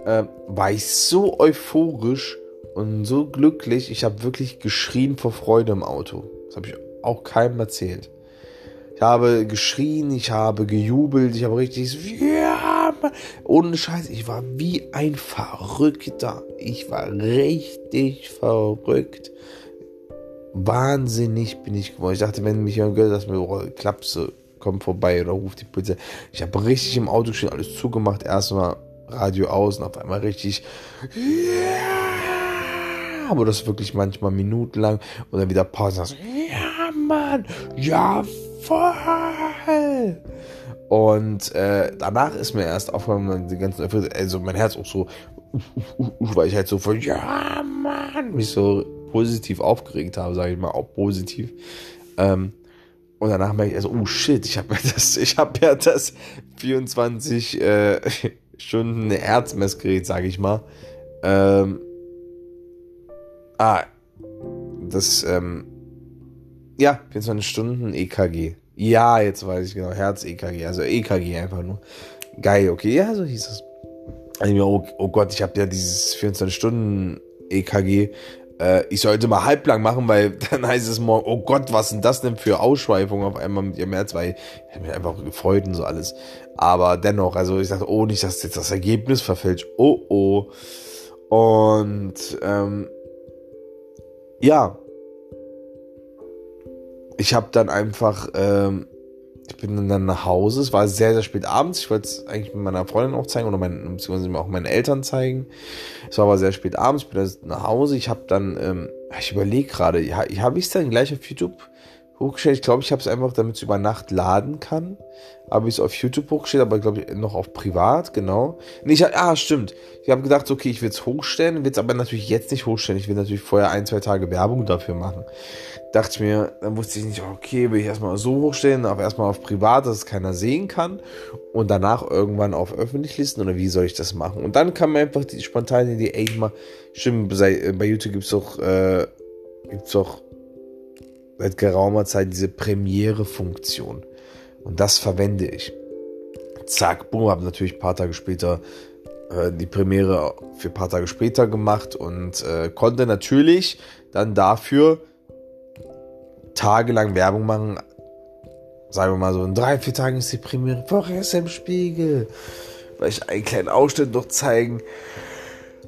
äh, war ich so euphorisch, und so glücklich. Ich habe wirklich geschrien vor Freude im Auto. Das habe ich auch keinem erzählt. Ich habe geschrien, ich habe gejubelt, ich habe richtig so, ohne Scheiß, ich war wie ein Verrückter. Ich war richtig verrückt. Wahnsinnig bin ich geworden. Ich dachte, wenn mich jemand gehört, dass mir oh, Klapse kommt vorbei oder ruft die Polizei. Ich habe richtig im Auto stehen, alles zugemacht, erstmal Radio aus und auf einmal richtig, ja, aber das wirklich manchmal minutenlang und dann wieder Pause. Und so, ja, Mann, ja, voll. Und äh, danach ist mir erst aufgefallen, die ganzen, also mein Herz auch so, weil ich halt so voll, ja, Mann, mich so positiv aufgeregt habe, sage ich mal, auch positiv. Ähm, und danach merke ich also, oh shit, ich habe ja das, ja das 24 äh, Stunden Herzmessgerät, sage ich mal. Ähm, ah, das, ähm, ja, 24 Stunden EKG. Ja, jetzt weiß ich genau, Herz-EKG, also EKG einfach nur. Geil, okay, ja, so hieß es. Also, oh, oh Gott, ich habe ja dieses 24 Stunden EKG äh, ich sollte mal halblang machen, weil dann heißt es morgen, oh Gott, was sind das denn für Ausschweifungen auf einmal mit ihrem Herz, weil ich habe mich einfach gefreut und so alles. Aber dennoch, also ich dachte, oh, nicht, dass jetzt das Ergebnis verfälscht. Oh, oh. Und ähm, ja, ich habe dann einfach ähm, ich bin dann nach Hause. Es war sehr, sehr spät abends. Ich wollte es eigentlich mit meiner Freundin auch zeigen oder meinen, beziehungsweise auch meinen Eltern zeigen. Es war aber sehr spät abends. Ich bin dann nach Hause. Ich habe dann, ähm, ich überlege gerade, habe ich es dann gleich auf YouTube hochgestellt? Ich glaube, ich habe es einfach, damit es über Nacht laden kann. Habe ich es auf YouTube hochgestellt, aber glaube ich noch auf privat, genau. Nee, ich, ah, stimmt. Ich habe gedacht, okay, ich will es hochstellen, will es aber natürlich jetzt nicht hochstellen. Ich will natürlich vorher ein, zwei Tage Werbung dafür machen dachte ich mir, dann wusste ich nicht, okay, will ich erstmal so hochstellen, aber erstmal auf privat, dass es keiner sehen kann und danach irgendwann auf öffentlich listen oder wie soll ich das machen? Und dann kam mir einfach die spontane Idee, ey, mal, stimmt, bei, bei YouTube gibt es doch, äh, gibt's doch seit geraumer Zeit diese Premiere-Funktion und das verwende ich. Zack, boom, habe natürlich ein paar Tage später äh, die Premiere für ein paar Tage später gemacht und äh, konnte natürlich dann dafür tagelang Werbung machen. Sagen wir mal so, in drei, vier Tagen ist die Premiere Woche im Spiegel. Weil ich einen kleinen Ausschnitt noch zeigen.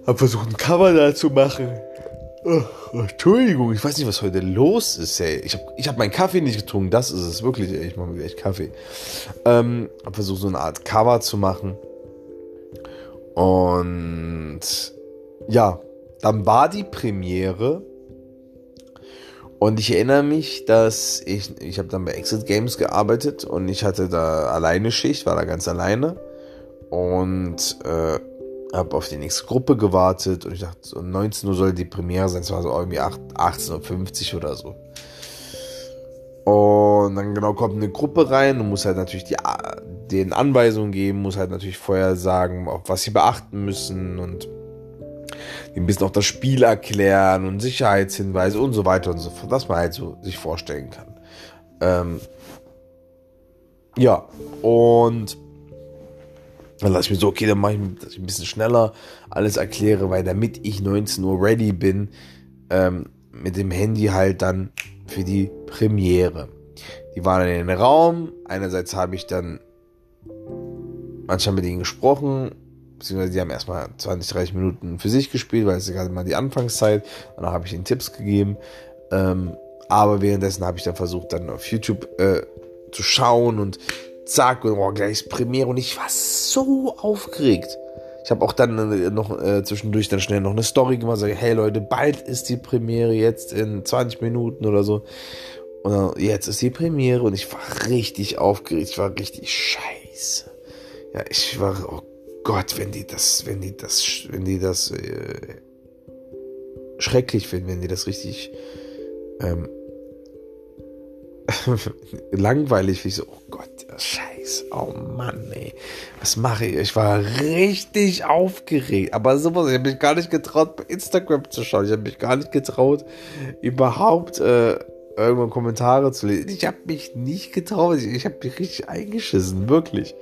Hab versucht, ein Cover da zu machen. Oh, Entschuldigung, ich weiß nicht, was heute los ist, ey. Ich habe ich hab meinen Kaffee nicht getrunken, das ist es wirklich, ey. Ich mache mir echt Kaffee. Ähm, hab versucht, so eine Art Cover zu machen. Und ja, dann war die Premiere und ich erinnere mich, dass ich, ich habe dann bei Exit Games gearbeitet und ich hatte da alleine Schicht, war da ganz alleine und äh, habe auf die nächste Gruppe gewartet und ich dachte, um 19 Uhr soll die Premiere sein, es war so irgendwie 18.50 Uhr oder so. Und dann genau kommt eine Gruppe rein und muss halt natürlich die, den Anweisungen geben, muss halt natürlich vorher sagen, auf was sie beachten müssen und ein bisschen auch das Spiel erklären und Sicherheitshinweise und so weiter und so fort, was man halt so sich vorstellen kann. Ähm, ja, und dann lasse ich mir so, okay, dann mache ich, dass ich ein bisschen schneller alles erkläre, weil damit ich 19 Uhr ready bin, ähm, mit dem Handy halt dann für die Premiere. Die waren dann in den Raum. Einerseits habe ich dann manchmal mit ihnen gesprochen beziehungsweise die haben erstmal 20, 30 Minuten für sich gespielt, weil es gerade mal die Anfangszeit. Danach habe ich ihnen Tipps gegeben. Ähm, aber währenddessen habe ich dann versucht, dann auf YouTube äh, zu schauen und zack, und oh, gleich Premiere und ich war so aufgeregt. Ich habe auch dann äh, noch äh, zwischendurch dann schnell noch eine Story gemacht, sage, hey Leute, bald ist die Premiere, jetzt in 20 Minuten oder so. Und dann, jetzt ist die Premiere und ich war richtig aufgeregt, ich war richtig scheiße. Ja, ich war, oh Gott, wenn die das, wenn die das, wenn die das äh, schrecklich finden, wenn die das richtig ähm, langweilig finde, ich so, oh Gott, Scheiß, oh Mann, ey, was mache ich? Ich war richtig aufgeregt, aber sowas, ich habe mich gar nicht getraut, bei Instagram zu schauen, ich habe mich gar nicht getraut, überhaupt äh, irgendwann Kommentare zu lesen. Ich habe mich nicht getraut, ich, ich habe mich richtig eingeschissen, wirklich.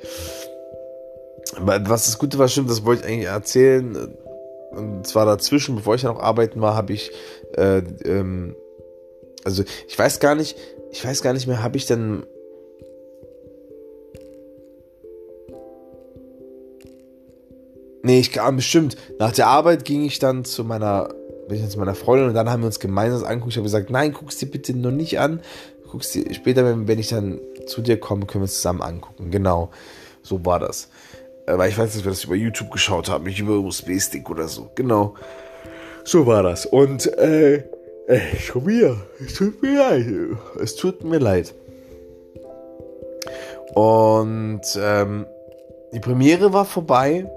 Was das Gute war, stimmt, das wollte ich eigentlich erzählen. Und zwar dazwischen, bevor ich ja noch arbeiten war, habe ich, äh, ähm, also ich weiß gar nicht, ich weiß gar nicht mehr, habe ich dann Nee, ich kam bestimmt. Nach der Arbeit ging ich dann zu meiner, bin ich dann zu meiner Freundin und dann haben wir uns gemeinsam angeguckt. Ich habe gesagt, nein, guck's dir bitte noch nicht an. Guck's dir später, wenn, wenn ich dann zu dir komme, können wir es zusammen angucken. Genau. So war das. Äh, weil ich weiß, dass wir das über YouTube geschaut haben, nicht über USB-Stick oder so. Genau. So war das. Und, äh, äh schon wieder. Es tut mir leid. Es tut mir leid. Und, ähm, die Premiere war vorbei.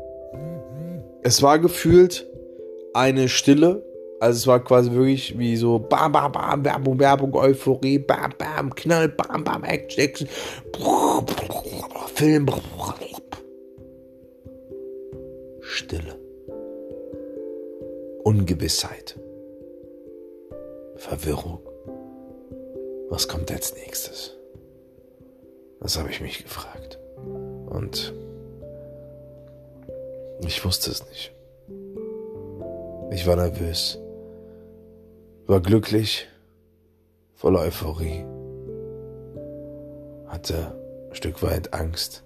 Es war gefühlt eine Stille. Also es war quasi wirklich wie so bam, bam, bam, Werbung, Werbung, Euphorie, bam, bam, Knall, bam, bam, Action, Action, Film, Stille. Ungewissheit. Verwirrung. Was kommt als nächstes? Das habe ich mich gefragt. Und ich wusste es nicht. Ich war nervös, war glücklich, voller Euphorie, hatte ein Stück weit Angst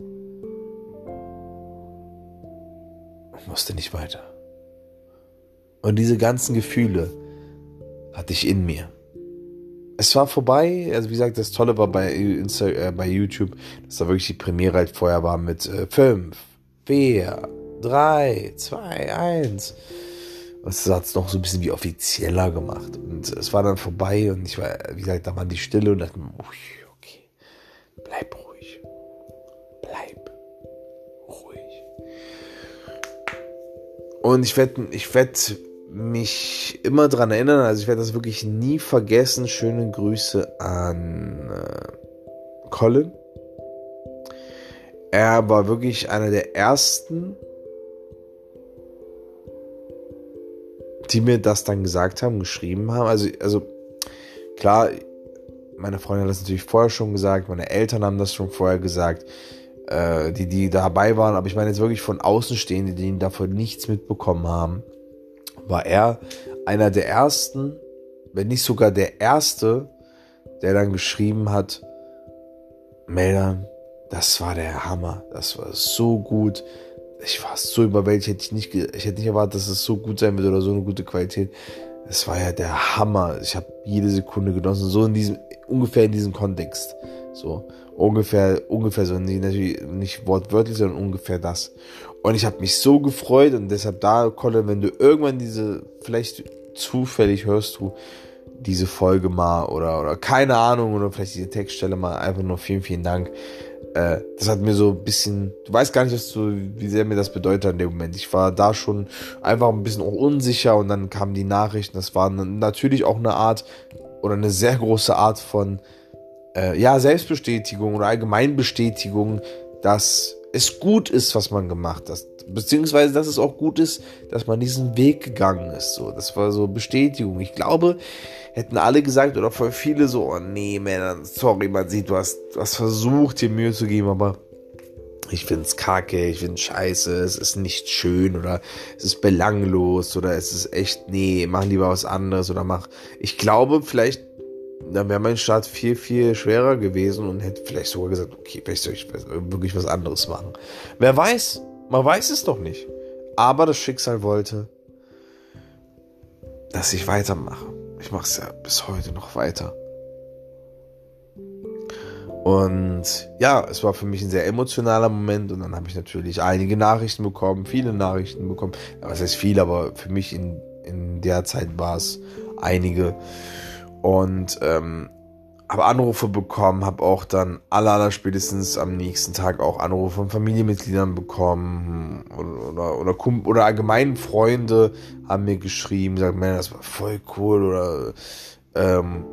wusste nicht weiter. Und diese ganzen Gefühle hatte ich in mir. Es war vorbei, also wie gesagt, das Tolle war bei, Insta äh, bei YouTube, dass da wirklich die Premiere halt vorher war mit 5, 4, 3, 2, 1. Das hat es noch so ein bisschen wie offizieller gemacht. Und es war dann vorbei und ich war, wie gesagt, da war die Stille und dachte mir, okay, bleib ruhig. Bleib Und ich werde ich werd mich immer dran erinnern, also ich werde das wirklich nie vergessen. Schöne Grüße an äh, Colin. Er war wirklich einer der ersten, die mir das dann gesagt haben, geschrieben haben. Also, also klar, meine Freundin hat das natürlich vorher schon gesagt, meine Eltern haben das schon vorher gesagt äh, die, die dabei waren, aber ich meine jetzt wirklich von Außenstehenden, die davon nichts mitbekommen haben, war er einer der ersten, wenn nicht sogar der erste, der dann geschrieben hat, Meldern, das war der Hammer, das war so gut, ich war so überwältigt, hätte ich nicht, ich hätte nicht erwartet, dass es so gut sein wird oder so eine gute Qualität. Es war ja der Hammer. Ich habe jede Sekunde genossen, so in diesem ungefähr in diesem Kontext. So ungefähr, ungefähr so, nee, natürlich nicht wortwörtlich, sondern ungefähr das. Und ich habe mich so gefreut und deshalb da, Colin, wenn du irgendwann diese, vielleicht zufällig hörst du diese Folge mal oder, oder keine Ahnung oder vielleicht diese Textstelle mal, einfach nur vielen, vielen Dank. Äh, das hat mir so ein bisschen, du weißt gar nicht, was du, wie sehr mir das bedeutet in dem Moment. Ich war da schon einfach ein bisschen unsicher und dann kamen die Nachrichten. Das war natürlich auch eine Art oder eine sehr große Art von äh, ja, Selbstbestätigung oder Allgemeinbestätigung, dass es gut ist, was man gemacht hat. Beziehungsweise, dass es auch gut ist, dass man diesen Weg gegangen ist. So, das war so Bestätigung. Ich glaube, hätten alle gesagt, oder voll viele so, oh nee, man, sorry, man sieht, du hast, du hast versucht, dir Mühe zu geben, aber ich find's kacke, ich find's scheiße, es ist nicht schön oder es ist belanglos oder es ist echt, nee, mach lieber was anderes oder mach. Ich glaube, vielleicht dann wäre mein Start viel, viel schwerer gewesen und hätte vielleicht sogar gesagt, okay, vielleicht soll ich wirklich was anderes machen. Wer weiß, man weiß es doch nicht. Aber das Schicksal wollte, dass ich weitermache. Ich mache es ja bis heute noch weiter. Und ja, es war für mich ein sehr emotionaler Moment und dann habe ich natürlich einige Nachrichten bekommen, viele Nachrichten bekommen. Was heißt viel, aber für mich in, in der Zeit war es einige. Und ähm, habe Anrufe bekommen, habe auch dann aller, aller spätestens am nächsten Tag auch Anrufe von Familienmitgliedern bekommen oder, oder, oder, oder allgemein Freunde haben mir geschrieben, sagen, man, das war voll cool oder ähm,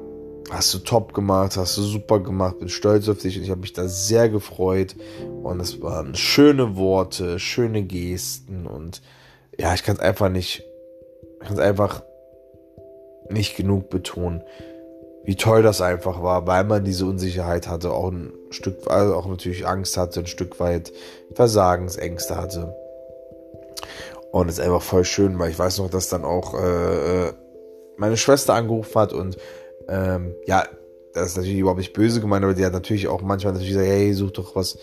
hast du top gemacht, hast du super gemacht, bin stolz auf dich und ich habe mich da sehr gefreut und es waren schöne Worte, schöne Gesten und ja, ich kann es einfach nicht, ich kann es einfach nicht genug betonen, wie toll das einfach war, weil man diese Unsicherheit hatte, auch ein Stück, also auch natürlich Angst hatte, ein Stück weit Versagensängste hatte. Und es ist einfach voll schön, weil ich weiß noch, dass dann auch äh, äh, meine Schwester angerufen hat und ähm, ja, das ist natürlich überhaupt nicht böse gemeint, aber die hat natürlich auch manchmal natürlich gesagt, hey, such doch was,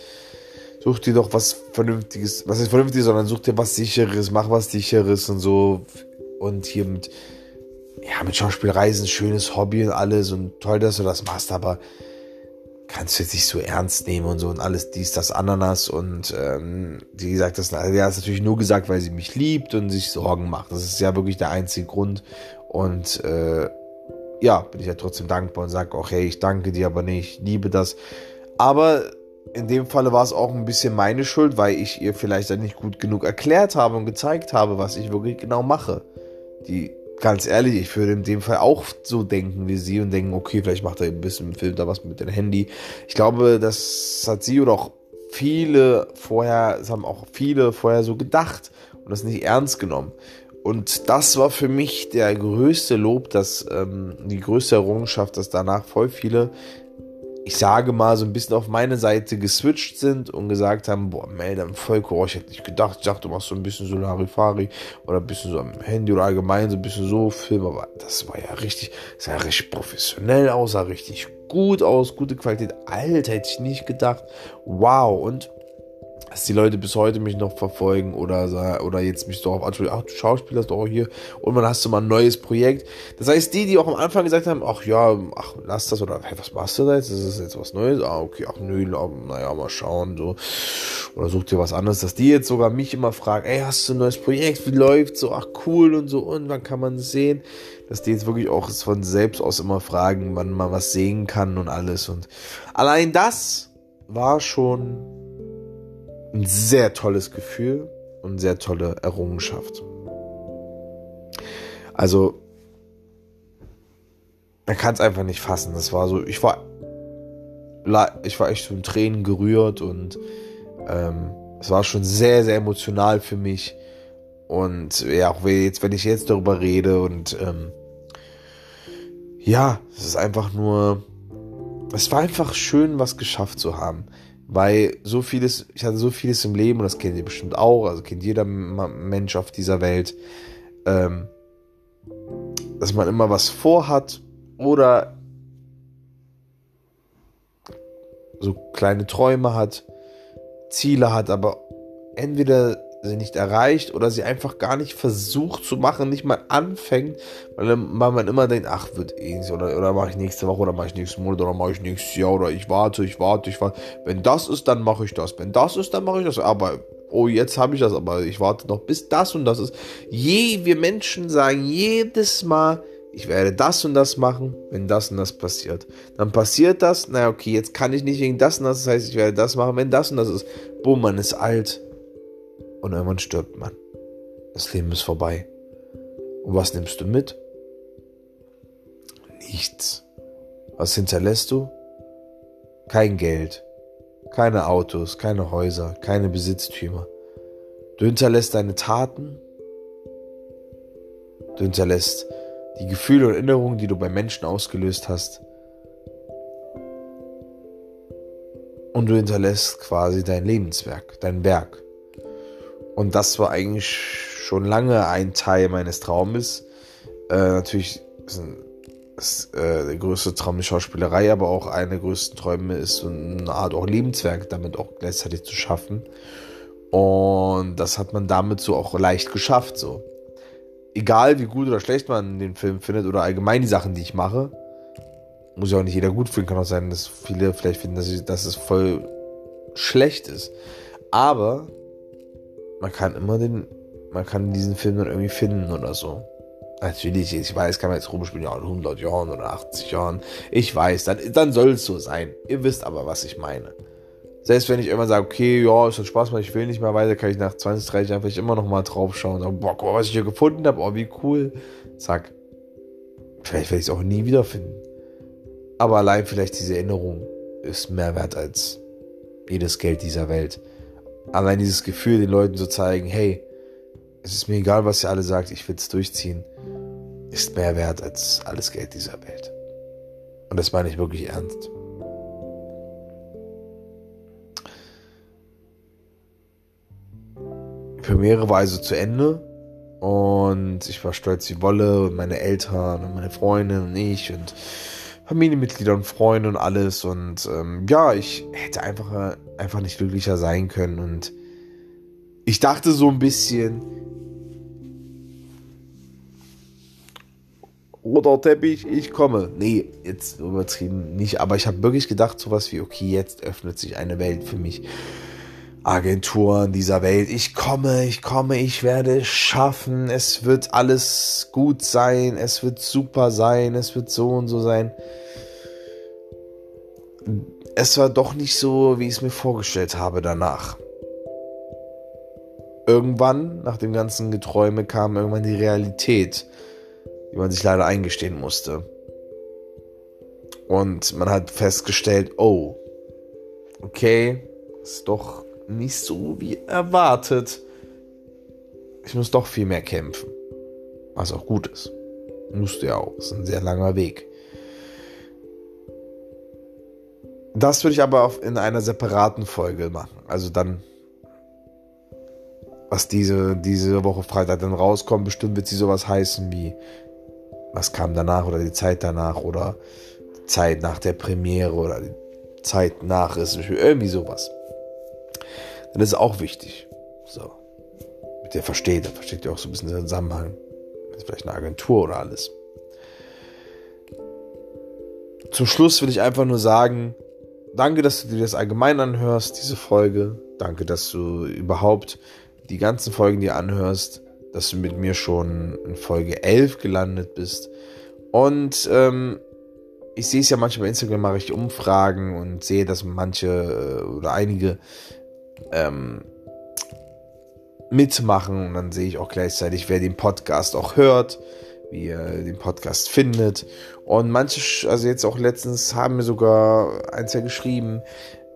such dir doch was Vernünftiges, was ist Vernünftiges, sondern such dir was Sicheres, mach was Sicheres und so. Und hier mit, ja, mit ein schönes Hobby und alles und toll, dass du das machst, aber kannst du jetzt nicht so ernst nehmen und so und alles dies, das, Ananas und ähm, wie gesagt, das, also, ja, ist natürlich nur gesagt, weil sie mich liebt und sich Sorgen macht. Das ist ja wirklich der einzige Grund und äh, ja, bin ich ja trotzdem dankbar und sage auch, hey, ich danke dir, aber nicht, ich liebe das. Aber in dem Falle war es auch ein bisschen meine Schuld, weil ich ihr vielleicht dann nicht gut genug erklärt habe und gezeigt habe, was ich wirklich genau mache. Die, ganz ehrlich, ich würde in dem Fall auch so denken wie sie und denken, okay, vielleicht macht er ein bisschen im Film da was mit dem Handy. Ich glaube, das hat sie oder auch viele vorher, das haben auch viele vorher so gedacht und das nicht ernst genommen. Und das war für mich der größte Lob, dass ähm, die größte Errungenschaft, dass danach voll viele ich sage mal, so ein bisschen auf meine Seite geswitcht sind und gesagt haben, boah, Melder, Volker, oh, ich hätte nicht gedacht, ich dachte, du machst so ein bisschen so Larifari oder ein bisschen so am Handy oder allgemein so ein bisschen so Film, aber das war ja richtig, sah ja richtig professionell aus, sah richtig gut aus, gute Qualität. Alter, hätte ich nicht gedacht. Wow, und dass die Leute bis heute mich noch verfolgen oder, oder jetzt mich darauf ansprechen, ach, du schauspielerst doch auch hier und dann hast du mal ein neues Projekt. Das heißt, die, die auch am Anfang gesagt haben, ach ja, ach, lass das oder hey, was machst du da jetzt? Das ist jetzt was Neues? Ah, okay, ach nö, naja, mal schauen, so. Oder such dir was anderes, dass die jetzt sogar mich immer fragen, ey, hast du ein neues Projekt? Wie läuft's? So, ach cool und so, und wann kann man es sehen? Dass die jetzt wirklich auch von selbst aus immer fragen, wann man was sehen kann und alles. Und allein das war schon ein sehr tolles Gefühl und sehr tolle Errungenschaft. Also, man kann es einfach nicht fassen. Das war so, ich war, ich war echt so in Tränen gerührt und ähm, es war schon sehr, sehr emotional für mich. Und ja, auch jetzt, wenn ich jetzt darüber rede und ähm, ja, es ist einfach nur, es war einfach schön, was geschafft zu haben. Weil so vieles, ich hatte so vieles im Leben, und das kennt ihr bestimmt auch, also kennt jeder Mensch auf dieser Welt, ähm, dass man immer was vorhat oder so kleine Träume hat, Ziele hat, aber entweder sie nicht erreicht oder sie einfach gar nicht versucht zu machen, nicht mal anfängt, weil, man immer denkt, ach, wird eh nicht, oder, oder mache ich nächste Woche, oder mache ich nächsten Monat, oder mache ich nächstes Jahr, oder ich warte, ich warte, ich warte. Wenn das ist, dann mache ich das. Wenn das ist, dann mache ich das. Aber, oh, jetzt habe ich das, aber ich warte noch, bis das und das ist. Je, wir Menschen sagen jedes Mal, ich werde das und das machen, wenn das und das passiert. Dann passiert das, naja, okay, jetzt kann ich nicht wegen das und das, das heißt, ich werde das machen, wenn das und das ist. Boom, man ist alt, und irgendwann stirbt man. Das Leben ist vorbei. Und was nimmst du mit? Nichts. Was hinterlässt du? Kein Geld, keine Autos, keine Häuser, keine Besitztümer. Du hinterlässt deine Taten. Du hinterlässt die Gefühle und Erinnerungen, die du bei Menschen ausgelöst hast. Und du hinterlässt quasi dein Lebenswerk, dein Werk. Und das war eigentlich schon lange ein Teil meines Traumes. Äh, natürlich ist, ein, ist äh, der größte Traum die Schauspielerei, aber auch einer der größten Träume ist so eine Art auch Lebenswerk damit auch gleichzeitig zu schaffen. Und das hat man damit so auch leicht geschafft. So. Egal wie gut oder schlecht man den Film findet oder allgemein die Sachen, die ich mache, muss ja auch nicht jeder gut finden. Kann auch sein, dass viele vielleicht finden, dass, ich, dass es voll schlecht ist. Aber man kann immer den, man kann diesen Film dann irgendwie finden oder so. Natürlich, ich weiß, kann man jetzt rumspielen, ja, in 100 Jahren oder 80 Jahren. Ich weiß, dann, dann soll es so sein. Ihr wisst aber, was ich meine. Selbst wenn ich immer sage, okay, ja, es hat Spaß gemacht, ich will nicht mehr weiter, kann ich nach 20, 30 Jahren vielleicht immer noch mal drauf schauen und sagen, boah, guck mal, was ich hier gefunden habe, oh, wie cool. Zack. Vielleicht werde ich es auch nie wiederfinden. Aber allein vielleicht diese Erinnerung ist mehr wert als jedes Geld dieser Welt allein dieses Gefühl, den Leuten zu zeigen, hey, es ist mir egal, was ihr alle sagt, ich will es durchziehen, ist mehr wert als alles Geld dieser Welt. Und das meine ich wirklich ernst. Die Premiere war also zu Ende und ich war stolz wie Wolle und meine Eltern und meine Freundin und ich und Familienmitglieder und Freunde und alles. Und ähm, ja, ich hätte einfach, einfach nicht glücklicher sein können. Und ich dachte so ein bisschen, oder Teppich, ich komme. Nee, jetzt übertrieben nicht, aber ich habe wirklich gedacht, sowas wie, okay, jetzt öffnet sich eine Welt für mich. Agenturen dieser Welt. Ich komme, ich komme, ich werde es schaffen. Es wird alles gut sein. Es wird super sein. Es wird so und so sein. Es war doch nicht so, wie ich es mir vorgestellt habe danach. Irgendwann, nach dem ganzen Geträume, kam irgendwann die Realität, die man sich leider eingestehen musste. Und man hat festgestellt, oh, okay, ist doch nicht so wie erwartet. Ich muss doch viel mehr kämpfen. Was auch gut ist. Musst du ja auch. Ist ein sehr langer Weg. Das würde ich aber in einer separaten Folge machen. Also dann, was diese, diese Woche Freitag dann rauskommt, bestimmt wird sie sowas heißen wie, was kam danach oder die Zeit danach oder Zeit nach der Premiere oder die Zeit nach ist irgendwie sowas dann ist es auch wichtig. So. Mit der versteht, dann versteht ihr auch so ein bisschen den Zusammenhang. Das ist vielleicht eine Agentur oder alles. Zum Schluss will ich einfach nur sagen, danke, dass du dir das allgemein anhörst, diese Folge. Danke, dass du überhaupt die ganzen Folgen dir anhörst, dass du mit mir schon in Folge 11 gelandet bist. Und ähm, ich sehe es ja manchmal bei Instagram, mache ich Umfragen und sehe, dass manche äh, oder einige ähm, mitmachen und dann sehe ich auch gleichzeitig, wer den Podcast auch hört, wie er den Podcast findet. Und manche, also jetzt auch letztens haben mir sogar eins ja geschrieben,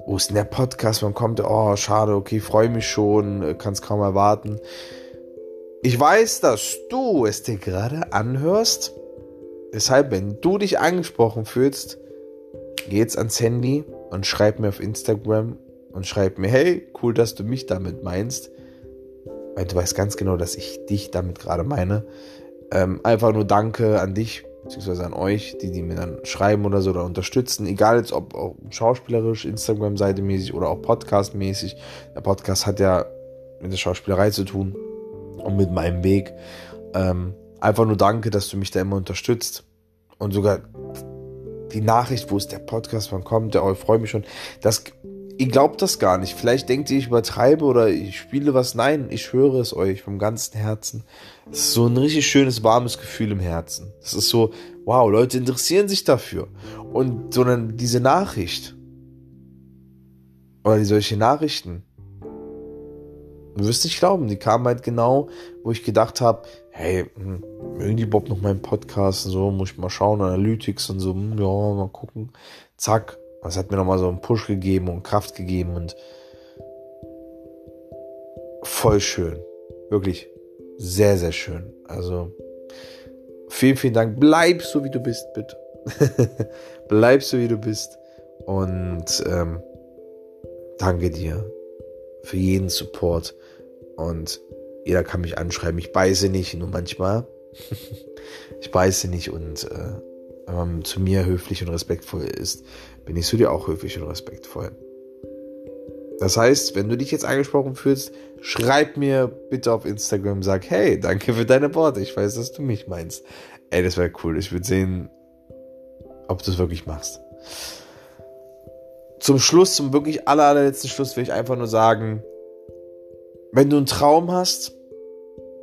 wo ist denn der Podcast, wann kommt der? Oh, schade, okay, freue mich schon, kann es kaum erwarten. Ich weiß, dass du es dir gerade anhörst. Deshalb, wenn du dich angesprochen fühlst, geh jetzt ans Handy und schreib mir auf Instagram und schreib mir, hey, cool, dass du mich damit meinst. Weil du weißt ganz genau, dass ich dich damit gerade meine. Ähm, einfach nur Danke an dich, beziehungsweise an euch, die, die mir dann schreiben oder so oder unterstützen. Egal jetzt, ob auch schauspielerisch, Instagram-Seite mäßig oder auch Podcast-mäßig. Der Podcast hat ja mit der Schauspielerei zu tun und mit meinem Weg. Ähm, einfach nur Danke, dass du mich da immer unterstützt. Und sogar die Nachricht, wo ist der Podcast, wann kommt der, oh, ich freue mich schon. Das ihr glaubt das gar nicht. Vielleicht denkt ihr, ich übertreibe oder ich spiele was. Nein, ich schwöre es euch vom ganzen Herzen. Es ist so ein richtig schönes, warmes Gefühl im Herzen. Es ist so, wow, Leute interessieren sich dafür. Und sondern diese Nachricht oder solche Nachrichten, du wirst nicht glauben, die kamen halt genau, wo ich gedacht habe, hey, hm, mögen die Bob noch meinen Podcast und so, muss ich mal schauen, Analytics und so, hm, ja, mal gucken. Zack, das hat mir nochmal so einen Push gegeben und Kraft gegeben und voll schön. Wirklich sehr, sehr schön. Also vielen, vielen Dank. Bleib so, wie du bist, bitte. Bleib so, wie du bist. Und ähm, danke dir für jeden Support. Und jeder kann mich anschreiben. Ich beiße nicht, nur manchmal. ich beiße nicht und äh, wenn man zu mir höflich und respektvoll ist, bin ich zu dir auch höflich und respektvoll. Das heißt, wenn du dich jetzt angesprochen fühlst, schreib mir bitte auf Instagram, sag, hey, danke für deine Worte, ich weiß, dass du mich meinst. Ey, das wäre cool. Ich würde sehen, ob du es wirklich machst. Zum Schluss, zum wirklich aller, allerletzten Schluss will ich einfach nur sagen, wenn du einen Traum hast,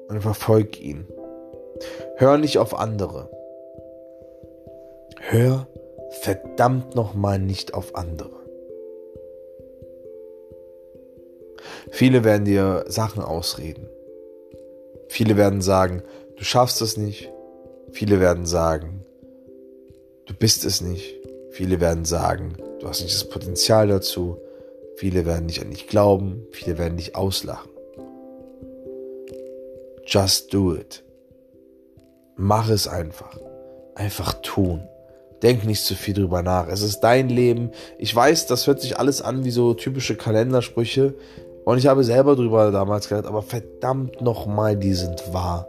dann verfolg ihn. Hör nicht auf andere. Hör verdammt nochmal nicht auf andere. Viele werden dir Sachen ausreden. Viele werden sagen, du schaffst es nicht. Viele werden sagen, du bist es nicht. Viele werden sagen, du hast nicht das Potenzial dazu. Viele werden nicht an dich glauben. Viele werden dich auslachen. Just do it. Mach es einfach. Einfach tun. Denk nicht zu viel drüber nach. Es ist dein Leben. Ich weiß, das hört sich alles an wie so typische Kalendersprüche. Und ich habe selber drüber damals gedacht, aber verdammt nochmal, die sind wahr.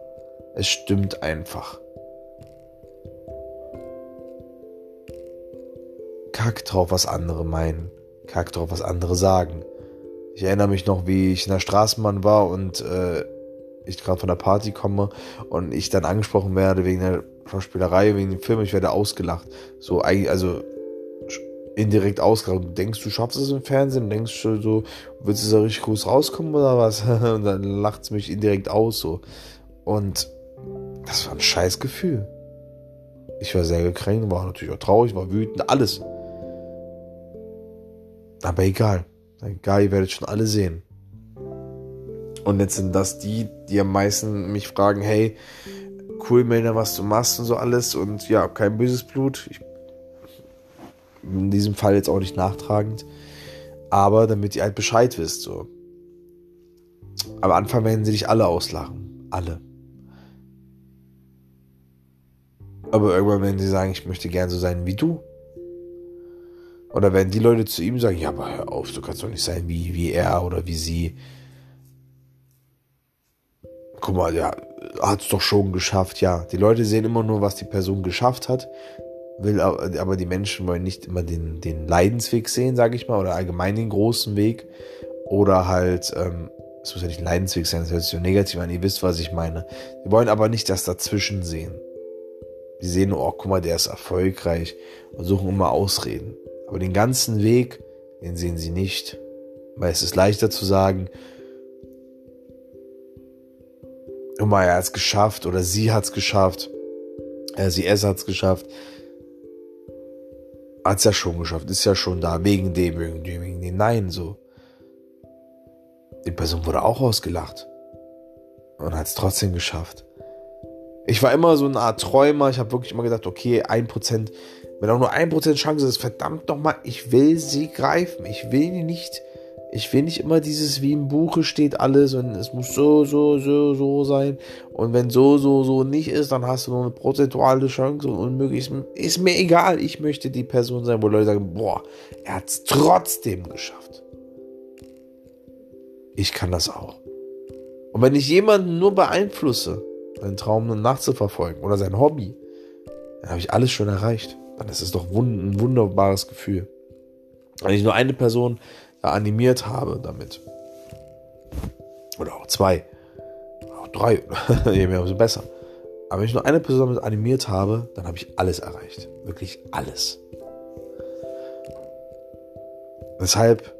Es stimmt einfach. kack drauf, was andere meinen. Kack drauf, was andere sagen. Ich erinnere mich noch, wie ich in der Straßenbahn war und äh, ich gerade von der Party komme und ich dann angesprochen werde wegen der Schauspielerei, wegen dem Film, ich werde ausgelacht. So also indirekt ausgelacht. Du denkst, du schaffst es im Fernsehen, denkst du so, willst du da richtig groß rauskommen oder was? und dann lacht es mich indirekt aus so. Und das war ein scheiß Gefühl. Ich war sehr gekränkt, war natürlich auch traurig, war wütend, alles. Aber egal. Egal, ihr werdet schon alle sehen. Und jetzt sind das die, die am meisten mich fragen, hey, cool, Melder, was du machst und so alles. Und ja, kein böses Blut. Ich, in diesem Fall jetzt auch nicht nachtragend. Aber damit ihr halt Bescheid wisst, so. Am Anfang werden sie dich alle auslachen. Alle. Aber irgendwann werden sie sagen, ich möchte gern so sein wie du. Oder werden die Leute zu ihm sagen, ja, aber hör auf, du kannst doch nicht sein wie, wie er oder wie sie. Guck mal, der hat es doch schon geschafft, ja. Die Leute sehen immer nur, was die Person geschafft hat, will aber die Menschen wollen nicht immer den, den Leidensweg sehen, sage ich mal, oder allgemein den großen Weg. Oder halt, ähm, es muss ja nicht ein Leidensweg sein, das hört sich so negativ an, ihr wisst, was ich meine. Die wollen aber nicht das dazwischen sehen. Die sehen nur, oh, guck mal, der ist erfolgreich und suchen immer Ausreden. Aber den ganzen Weg, den sehen sie nicht. Weil es ist leichter zu sagen, guck mal, er hat es geschafft oder sie hat es geschafft. Äh, sie, es hat es geschafft. Hat es ja schon geschafft, ist ja schon da, wegen dem, wegen dem, wegen dem. Nein, so. Die Person wurde auch ausgelacht. Und hat es trotzdem geschafft. Ich war immer so eine Art Träumer. Ich habe wirklich immer gedacht, okay, ein Prozent, wenn auch nur ein Prozent Chance ist, verdammt nochmal, ich will sie greifen. Ich will nicht, ich will nicht immer dieses, wie im Buche steht alles und es muss so, so, so, so sein. Und wenn so, so, so nicht ist, dann hast du nur eine prozentuale Chance und unmöglich. Ist, mir egal. Ich möchte die Person sein, wo Leute sagen, boah, er hat es trotzdem geschafft. Ich kann das auch. Und wenn ich jemanden nur beeinflusse, seinen Traum nachzuverfolgen oder sein Hobby, dann habe ich alles schon erreicht. Dann ist es doch ein wunderbares Gefühl. Wenn ich nur eine Person animiert habe damit, oder auch zwei, auch drei, je mehr, umso besser. Aber wenn ich nur eine Person damit animiert habe, dann habe ich alles erreicht. Wirklich alles. Deshalb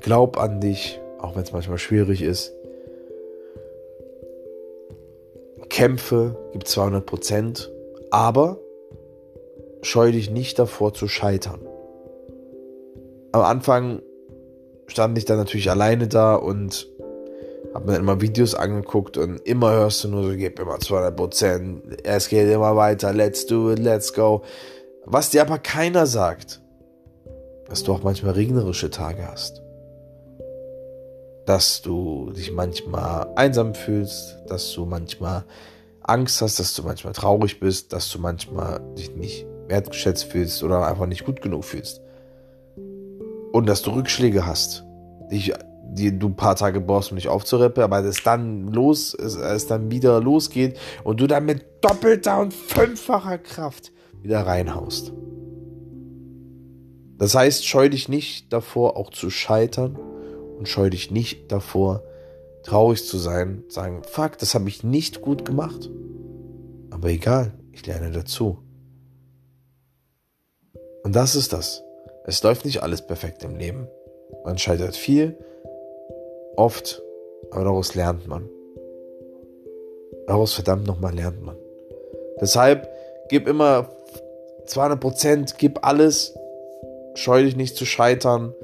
glaub an dich, auch wenn es manchmal schwierig ist. Kämpfe, gibt 200 Prozent, aber scheu dich nicht davor zu scheitern. Am Anfang stand ich dann natürlich alleine da und habe mir immer Videos angeguckt und immer hörst du nur so, gib immer 200 Prozent, es geht immer weiter, let's do it, let's go. Was dir aber keiner sagt, dass du auch manchmal regnerische Tage hast dass du dich manchmal einsam fühlst, dass du manchmal Angst hast, dass du manchmal traurig bist, dass du manchmal dich nicht wertgeschätzt fühlst oder einfach nicht gut genug fühlst. Und dass du Rückschläge hast, die, die du ein paar Tage brauchst, um dich aufzureppen, aber es dann los, es, es dann wieder losgeht und du dann mit doppelter und fünffacher Kraft wieder reinhaust. Das heißt, scheu dich nicht davor, auch zu scheitern und scheu dich nicht davor, traurig zu sein, sagen, fuck, das habe ich nicht gut gemacht. Aber egal, ich lerne dazu. Und das ist das. Es läuft nicht alles perfekt im Leben. Man scheitert viel, oft, aber daraus lernt man. Daraus verdammt nochmal lernt man. Deshalb gib immer 200 Prozent, gib alles, scheu dich nicht zu scheitern,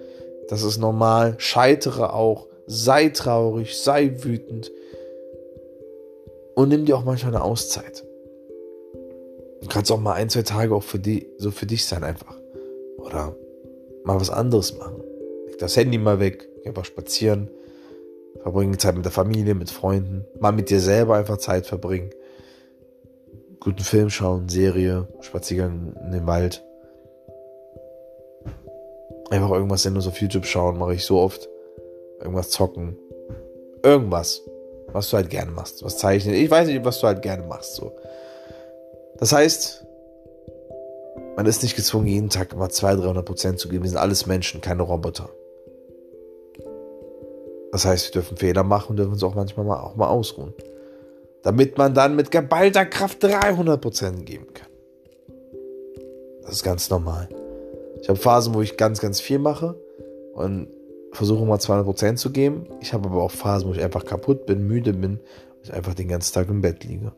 das ist normal. Scheitere auch. Sei traurig, sei wütend. Und nimm dir auch manchmal eine Auszeit. Du kannst auch mal ein, zwei Tage auch für die, so für dich sein einfach. Oder mal was anderes machen. Leg das Handy mal weg, geh einfach spazieren. Verbringen Zeit mit der Familie, mit Freunden. Mal mit dir selber einfach Zeit verbringen. Guten Film schauen, Serie, Spaziergang in den Wald. Einfach irgendwas Sinnlos auf YouTube schauen, mache ich so oft. Irgendwas zocken. Irgendwas, was du halt gerne machst. Was zeichnen. Ich weiß nicht, was du halt gerne machst. So. Das heißt, Man ist nicht gezwungen, jeden Tag immer 200, 300 Prozent zu geben. Wir sind alles Menschen, keine Roboter. Das heißt, wir dürfen Fehler machen und dürfen uns auch manchmal mal, auch mal ausruhen. Damit man dann mit geballter Kraft 300 Prozent geben kann. Das ist ganz normal. Ich habe Phasen, wo ich ganz, ganz viel mache und versuche mal 200 Prozent zu geben. Ich habe aber auch Phasen, wo ich einfach kaputt bin, müde bin und einfach den ganzen Tag im Bett liege.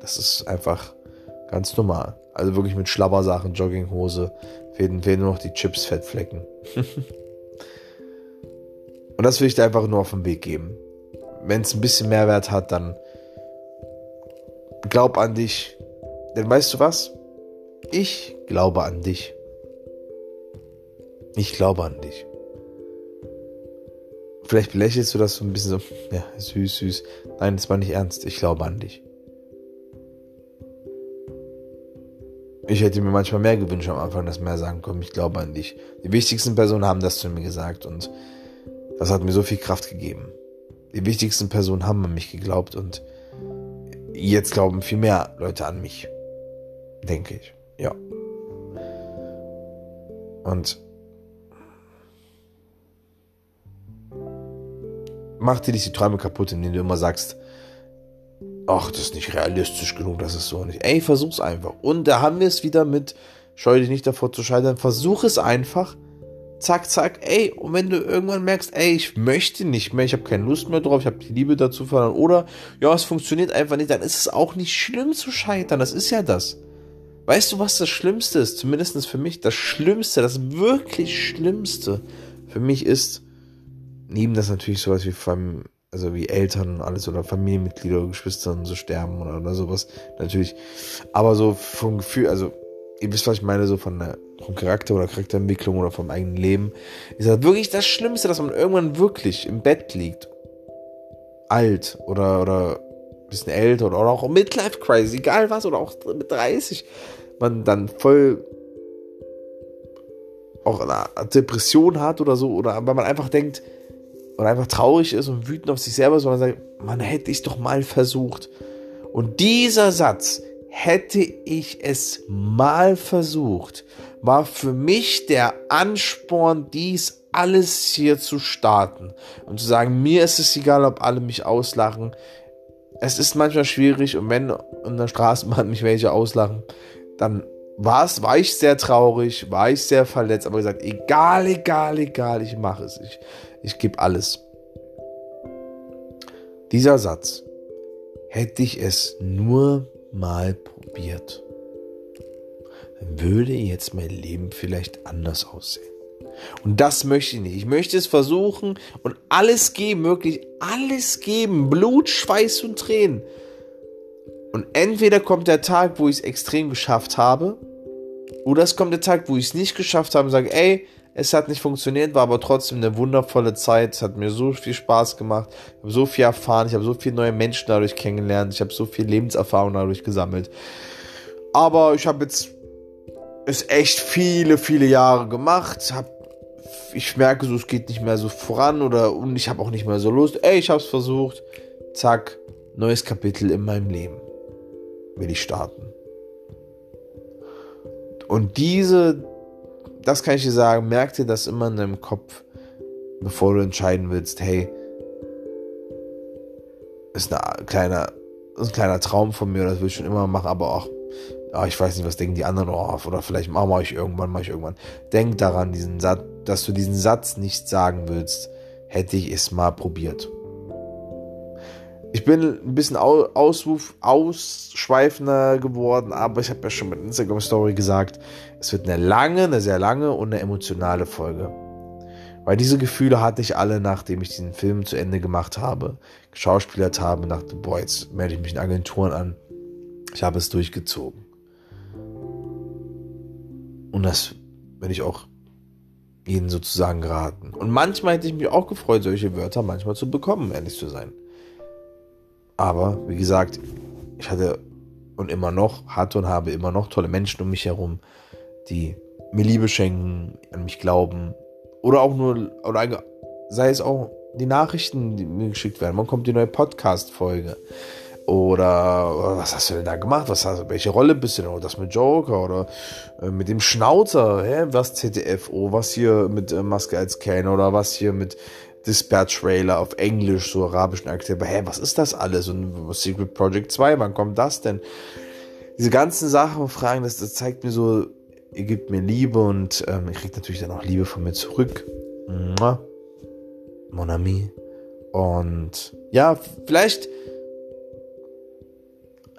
Das ist einfach ganz normal. Also wirklich mit Schlabbersachen, Jogginghose, fehlen, fehlen nur noch die Chips, Fettflecken. und das will ich dir einfach nur auf den Weg geben. Wenn es ein bisschen Mehrwert hat, dann glaub an dich. Denn weißt du was? Ich glaube an dich. Ich glaube an dich. Vielleicht belächelst du das so ein bisschen so, ja, süß, süß. Nein, das war nicht ernst. Ich glaube an dich. Ich hätte mir manchmal mehr gewünscht am Anfang, dass mehr sagen können, ich glaube an dich. Die wichtigsten Personen haben das zu mir gesagt und das hat mir so viel Kraft gegeben. Die wichtigsten Personen haben an mich geglaubt und jetzt glauben viel mehr Leute an mich. Denke ich. Ja. Und mach dir nicht die Träume kaputt, indem du immer sagst, ach, das ist nicht realistisch genug, das ist so nicht. Ey, versuch's einfach. Und da haben wir es wieder mit, scheu dich nicht davor zu scheitern, versuch es einfach. Zack, zack, ey, und wenn du irgendwann merkst, ey, ich möchte nicht mehr, ich habe keine Lust mehr drauf, ich habe die Liebe dazu verloren, oder ja, es funktioniert einfach nicht, dann ist es auch nicht schlimm zu scheitern, das ist ja das. Weißt du, was das Schlimmste ist? Zumindest für mich, das Schlimmste, das wirklich Schlimmste für mich ist, neben das natürlich sowas wie also wie Eltern und alles oder Familienmitglieder oder Geschwister und so sterben oder, oder sowas. Natürlich. Aber so vom Gefühl, also ihr wisst, was ich meine, so von der vom Charakter oder Charakterentwicklung oder vom eigenen Leben, ist das wirklich das Schlimmste, dass man irgendwann wirklich im Bett liegt. Alt oder, oder ein bisschen älter oder auch Midlife Crisis, egal was, oder auch mit 30, man dann voll auch eine Depression hat oder so, oder weil man einfach denkt, und einfach traurig ist und wütend auf sich selber, sondern sagt, man hätte ich doch mal versucht. Und dieser Satz, hätte ich es mal versucht, war für mich der Ansporn, dies alles hier zu starten und zu sagen, mir ist es egal, ob alle mich auslachen. Es ist manchmal schwierig und wenn in der Straßenbahn mich welche auslachen, dann war es, war ich sehr traurig, war ich sehr verletzt, aber gesagt, egal, egal, egal, ich mache es. Ich, ich gebe alles. Dieser Satz, hätte ich es nur mal probiert, würde jetzt mein Leben vielleicht anders aussehen. Und das möchte ich nicht. Ich möchte es versuchen und alles geben, wirklich alles geben. Blut, Schweiß und Tränen. Und entweder kommt der Tag, wo ich es extrem geschafft habe, oder es kommt der Tag, wo ich es nicht geschafft habe und sage, ey, es hat nicht funktioniert, war aber trotzdem eine wundervolle Zeit. Es hat mir so viel Spaß gemacht. Ich habe so viel erfahren. Ich habe so viele neue Menschen dadurch kennengelernt. Ich habe so viel Lebenserfahrung dadurch gesammelt. Aber ich habe jetzt es echt viele, viele Jahre gemacht. Hab, ich merke so, es geht nicht mehr so voran oder und ich habe auch nicht mehr so Lust. Ey, ich habe es versucht. Zack, neues Kapitel in meinem Leben. Will ich starten. Und diese das kann ich dir sagen, merk dir das immer in deinem Kopf, bevor du entscheiden willst, hey, ist ein kleiner, ein kleiner Traum von mir, das will ich schon immer machen, aber auch, oh, ich weiß nicht, was denken die anderen, oh, oder vielleicht mache ich irgendwann, mache ich irgendwann. Denk daran, diesen Satz, dass du diesen Satz nicht sagen willst, hätte ich es mal probiert. Ich bin ein bisschen ausruf, ausschweifender geworden, aber ich habe ja schon mit Instagram Story gesagt, es wird eine lange, eine sehr lange und eine emotionale Folge. Weil diese Gefühle hatte ich alle, nachdem ich diesen Film zu Ende gemacht habe, geschauspielert habe, dachte, boah, jetzt melde ich mich in Agenturen an. Ich habe es durchgezogen. Und das werde ich auch ihnen sozusagen geraten. Und manchmal hätte ich mich auch gefreut, solche Wörter manchmal zu bekommen, ehrlich zu sein. Aber wie gesagt, ich hatte und immer noch, hatte und habe immer noch tolle Menschen um mich herum, die mir Liebe schenken, an mich glauben. Oder auch nur, oder sei es auch die Nachrichten, die mir geschickt werden. Wann kommt die neue Podcast-Folge? Oder was hast du denn da gemacht? Was hast, welche Rolle bist du denn? Oder das mit Joker oder äh, mit dem Schnauzer? Hä? Was ZDF? Oh, was hier mit äh, Maske als Ken? Oder was hier mit Dispatch Trailer auf Englisch, so arabischen Akteur? Hä, was ist das alles? Und Secret Project 2, wann kommt das denn? Diese ganzen Sachen und Fragen, das, das zeigt mir so, ihr gebt mir Liebe und ähm, ihr kriegt natürlich dann auch Liebe von mir zurück. Mon ami. Und ja, vielleicht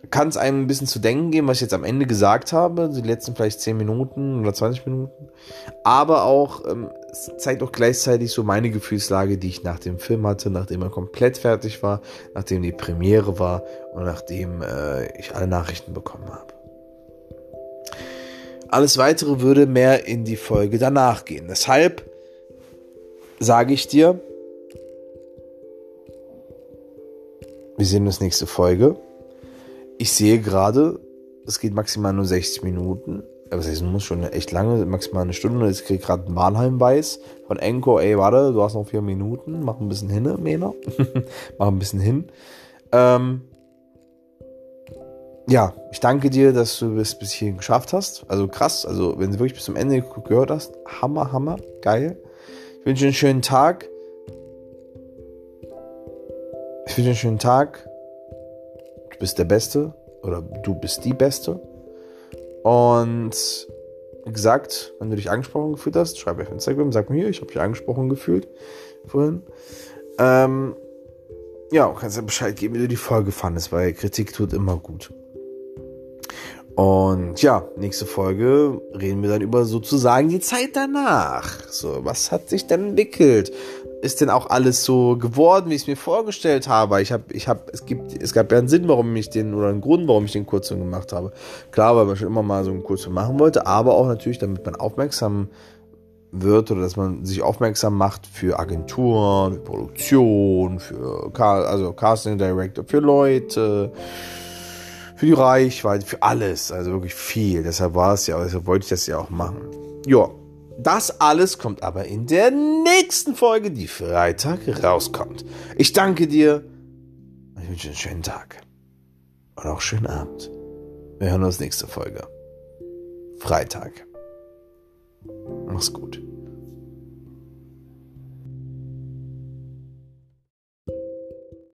kann es einem ein bisschen zu denken geben, was ich jetzt am Ende gesagt habe, die letzten vielleicht 10 Minuten oder 20 Minuten. Aber auch, ähm, zeigt auch gleichzeitig so meine Gefühlslage, die ich nach dem Film hatte, nachdem er komplett fertig war, nachdem die Premiere war und nachdem äh, ich alle Nachrichten bekommen habe. Alles weitere würde mehr in die Folge danach gehen. Deshalb sage ich dir, wir sehen uns nächste Folge. Ich sehe gerade, es geht maximal nur 60 Minuten. Aber heißt, muss schon echt lange, maximal eine Stunde. Jetzt kriege ich gerade einen Mannheim-Weiß von Enko. Ey, warte, du hast noch vier Minuten. Mach ein bisschen hin, Mena. Mach ein bisschen hin. Ähm, ja, ich danke dir, dass du es bis hierhin geschafft hast. Also krass, also wenn du wirklich bis zum Ende gehört hast, Hammer, Hammer, geil. Ich wünsche dir einen schönen Tag. Ich wünsche dir einen schönen Tag. Du bist der Beste oder du bist die Beste. Und wie gesagt, wenn du dich angesprochen gefühlt hast, schreib mir auf Instagram, sag mir hier, ich habe dich angesprochen gefühlt vorhin. Ähm, ja, kannst du Bescheid geben, wie du die Folge fandest, weil Kritik tut immer gut. Und ja, nächste Folge reden wir dann über sozusagen die Zeit danach. So, was hat sich denn entwickelt? Ist denn auch alles so geworden, wie ich es mir vorgestellt habe? Ich habe, ich habe, es gibt, es gab ja einen Sinn, warum ich den oder einen Grund, warum ich den Kurzfilm gemacht habe. Klar, weil man schon immer mal so einen Kurzfilm machen wollte, aber auch natürlich, damit man aufmerksam wird oder dass man sich aufmerksam macht für Agenturen, für Produktion, für also Casting Director, für Leute für die Reichweite, für alles, also wirklich viel. Deshalb war es ja, deshalb wollte ich das ja auch machen. Ja, das alles kommt aber in der nächsten Folge, die Freitag rauskommt. Ich danke dir ich wünsche einen schönen Tag und auch schönen Abend. Wir hören uns nächste Folge. Freitag. Mach's gut.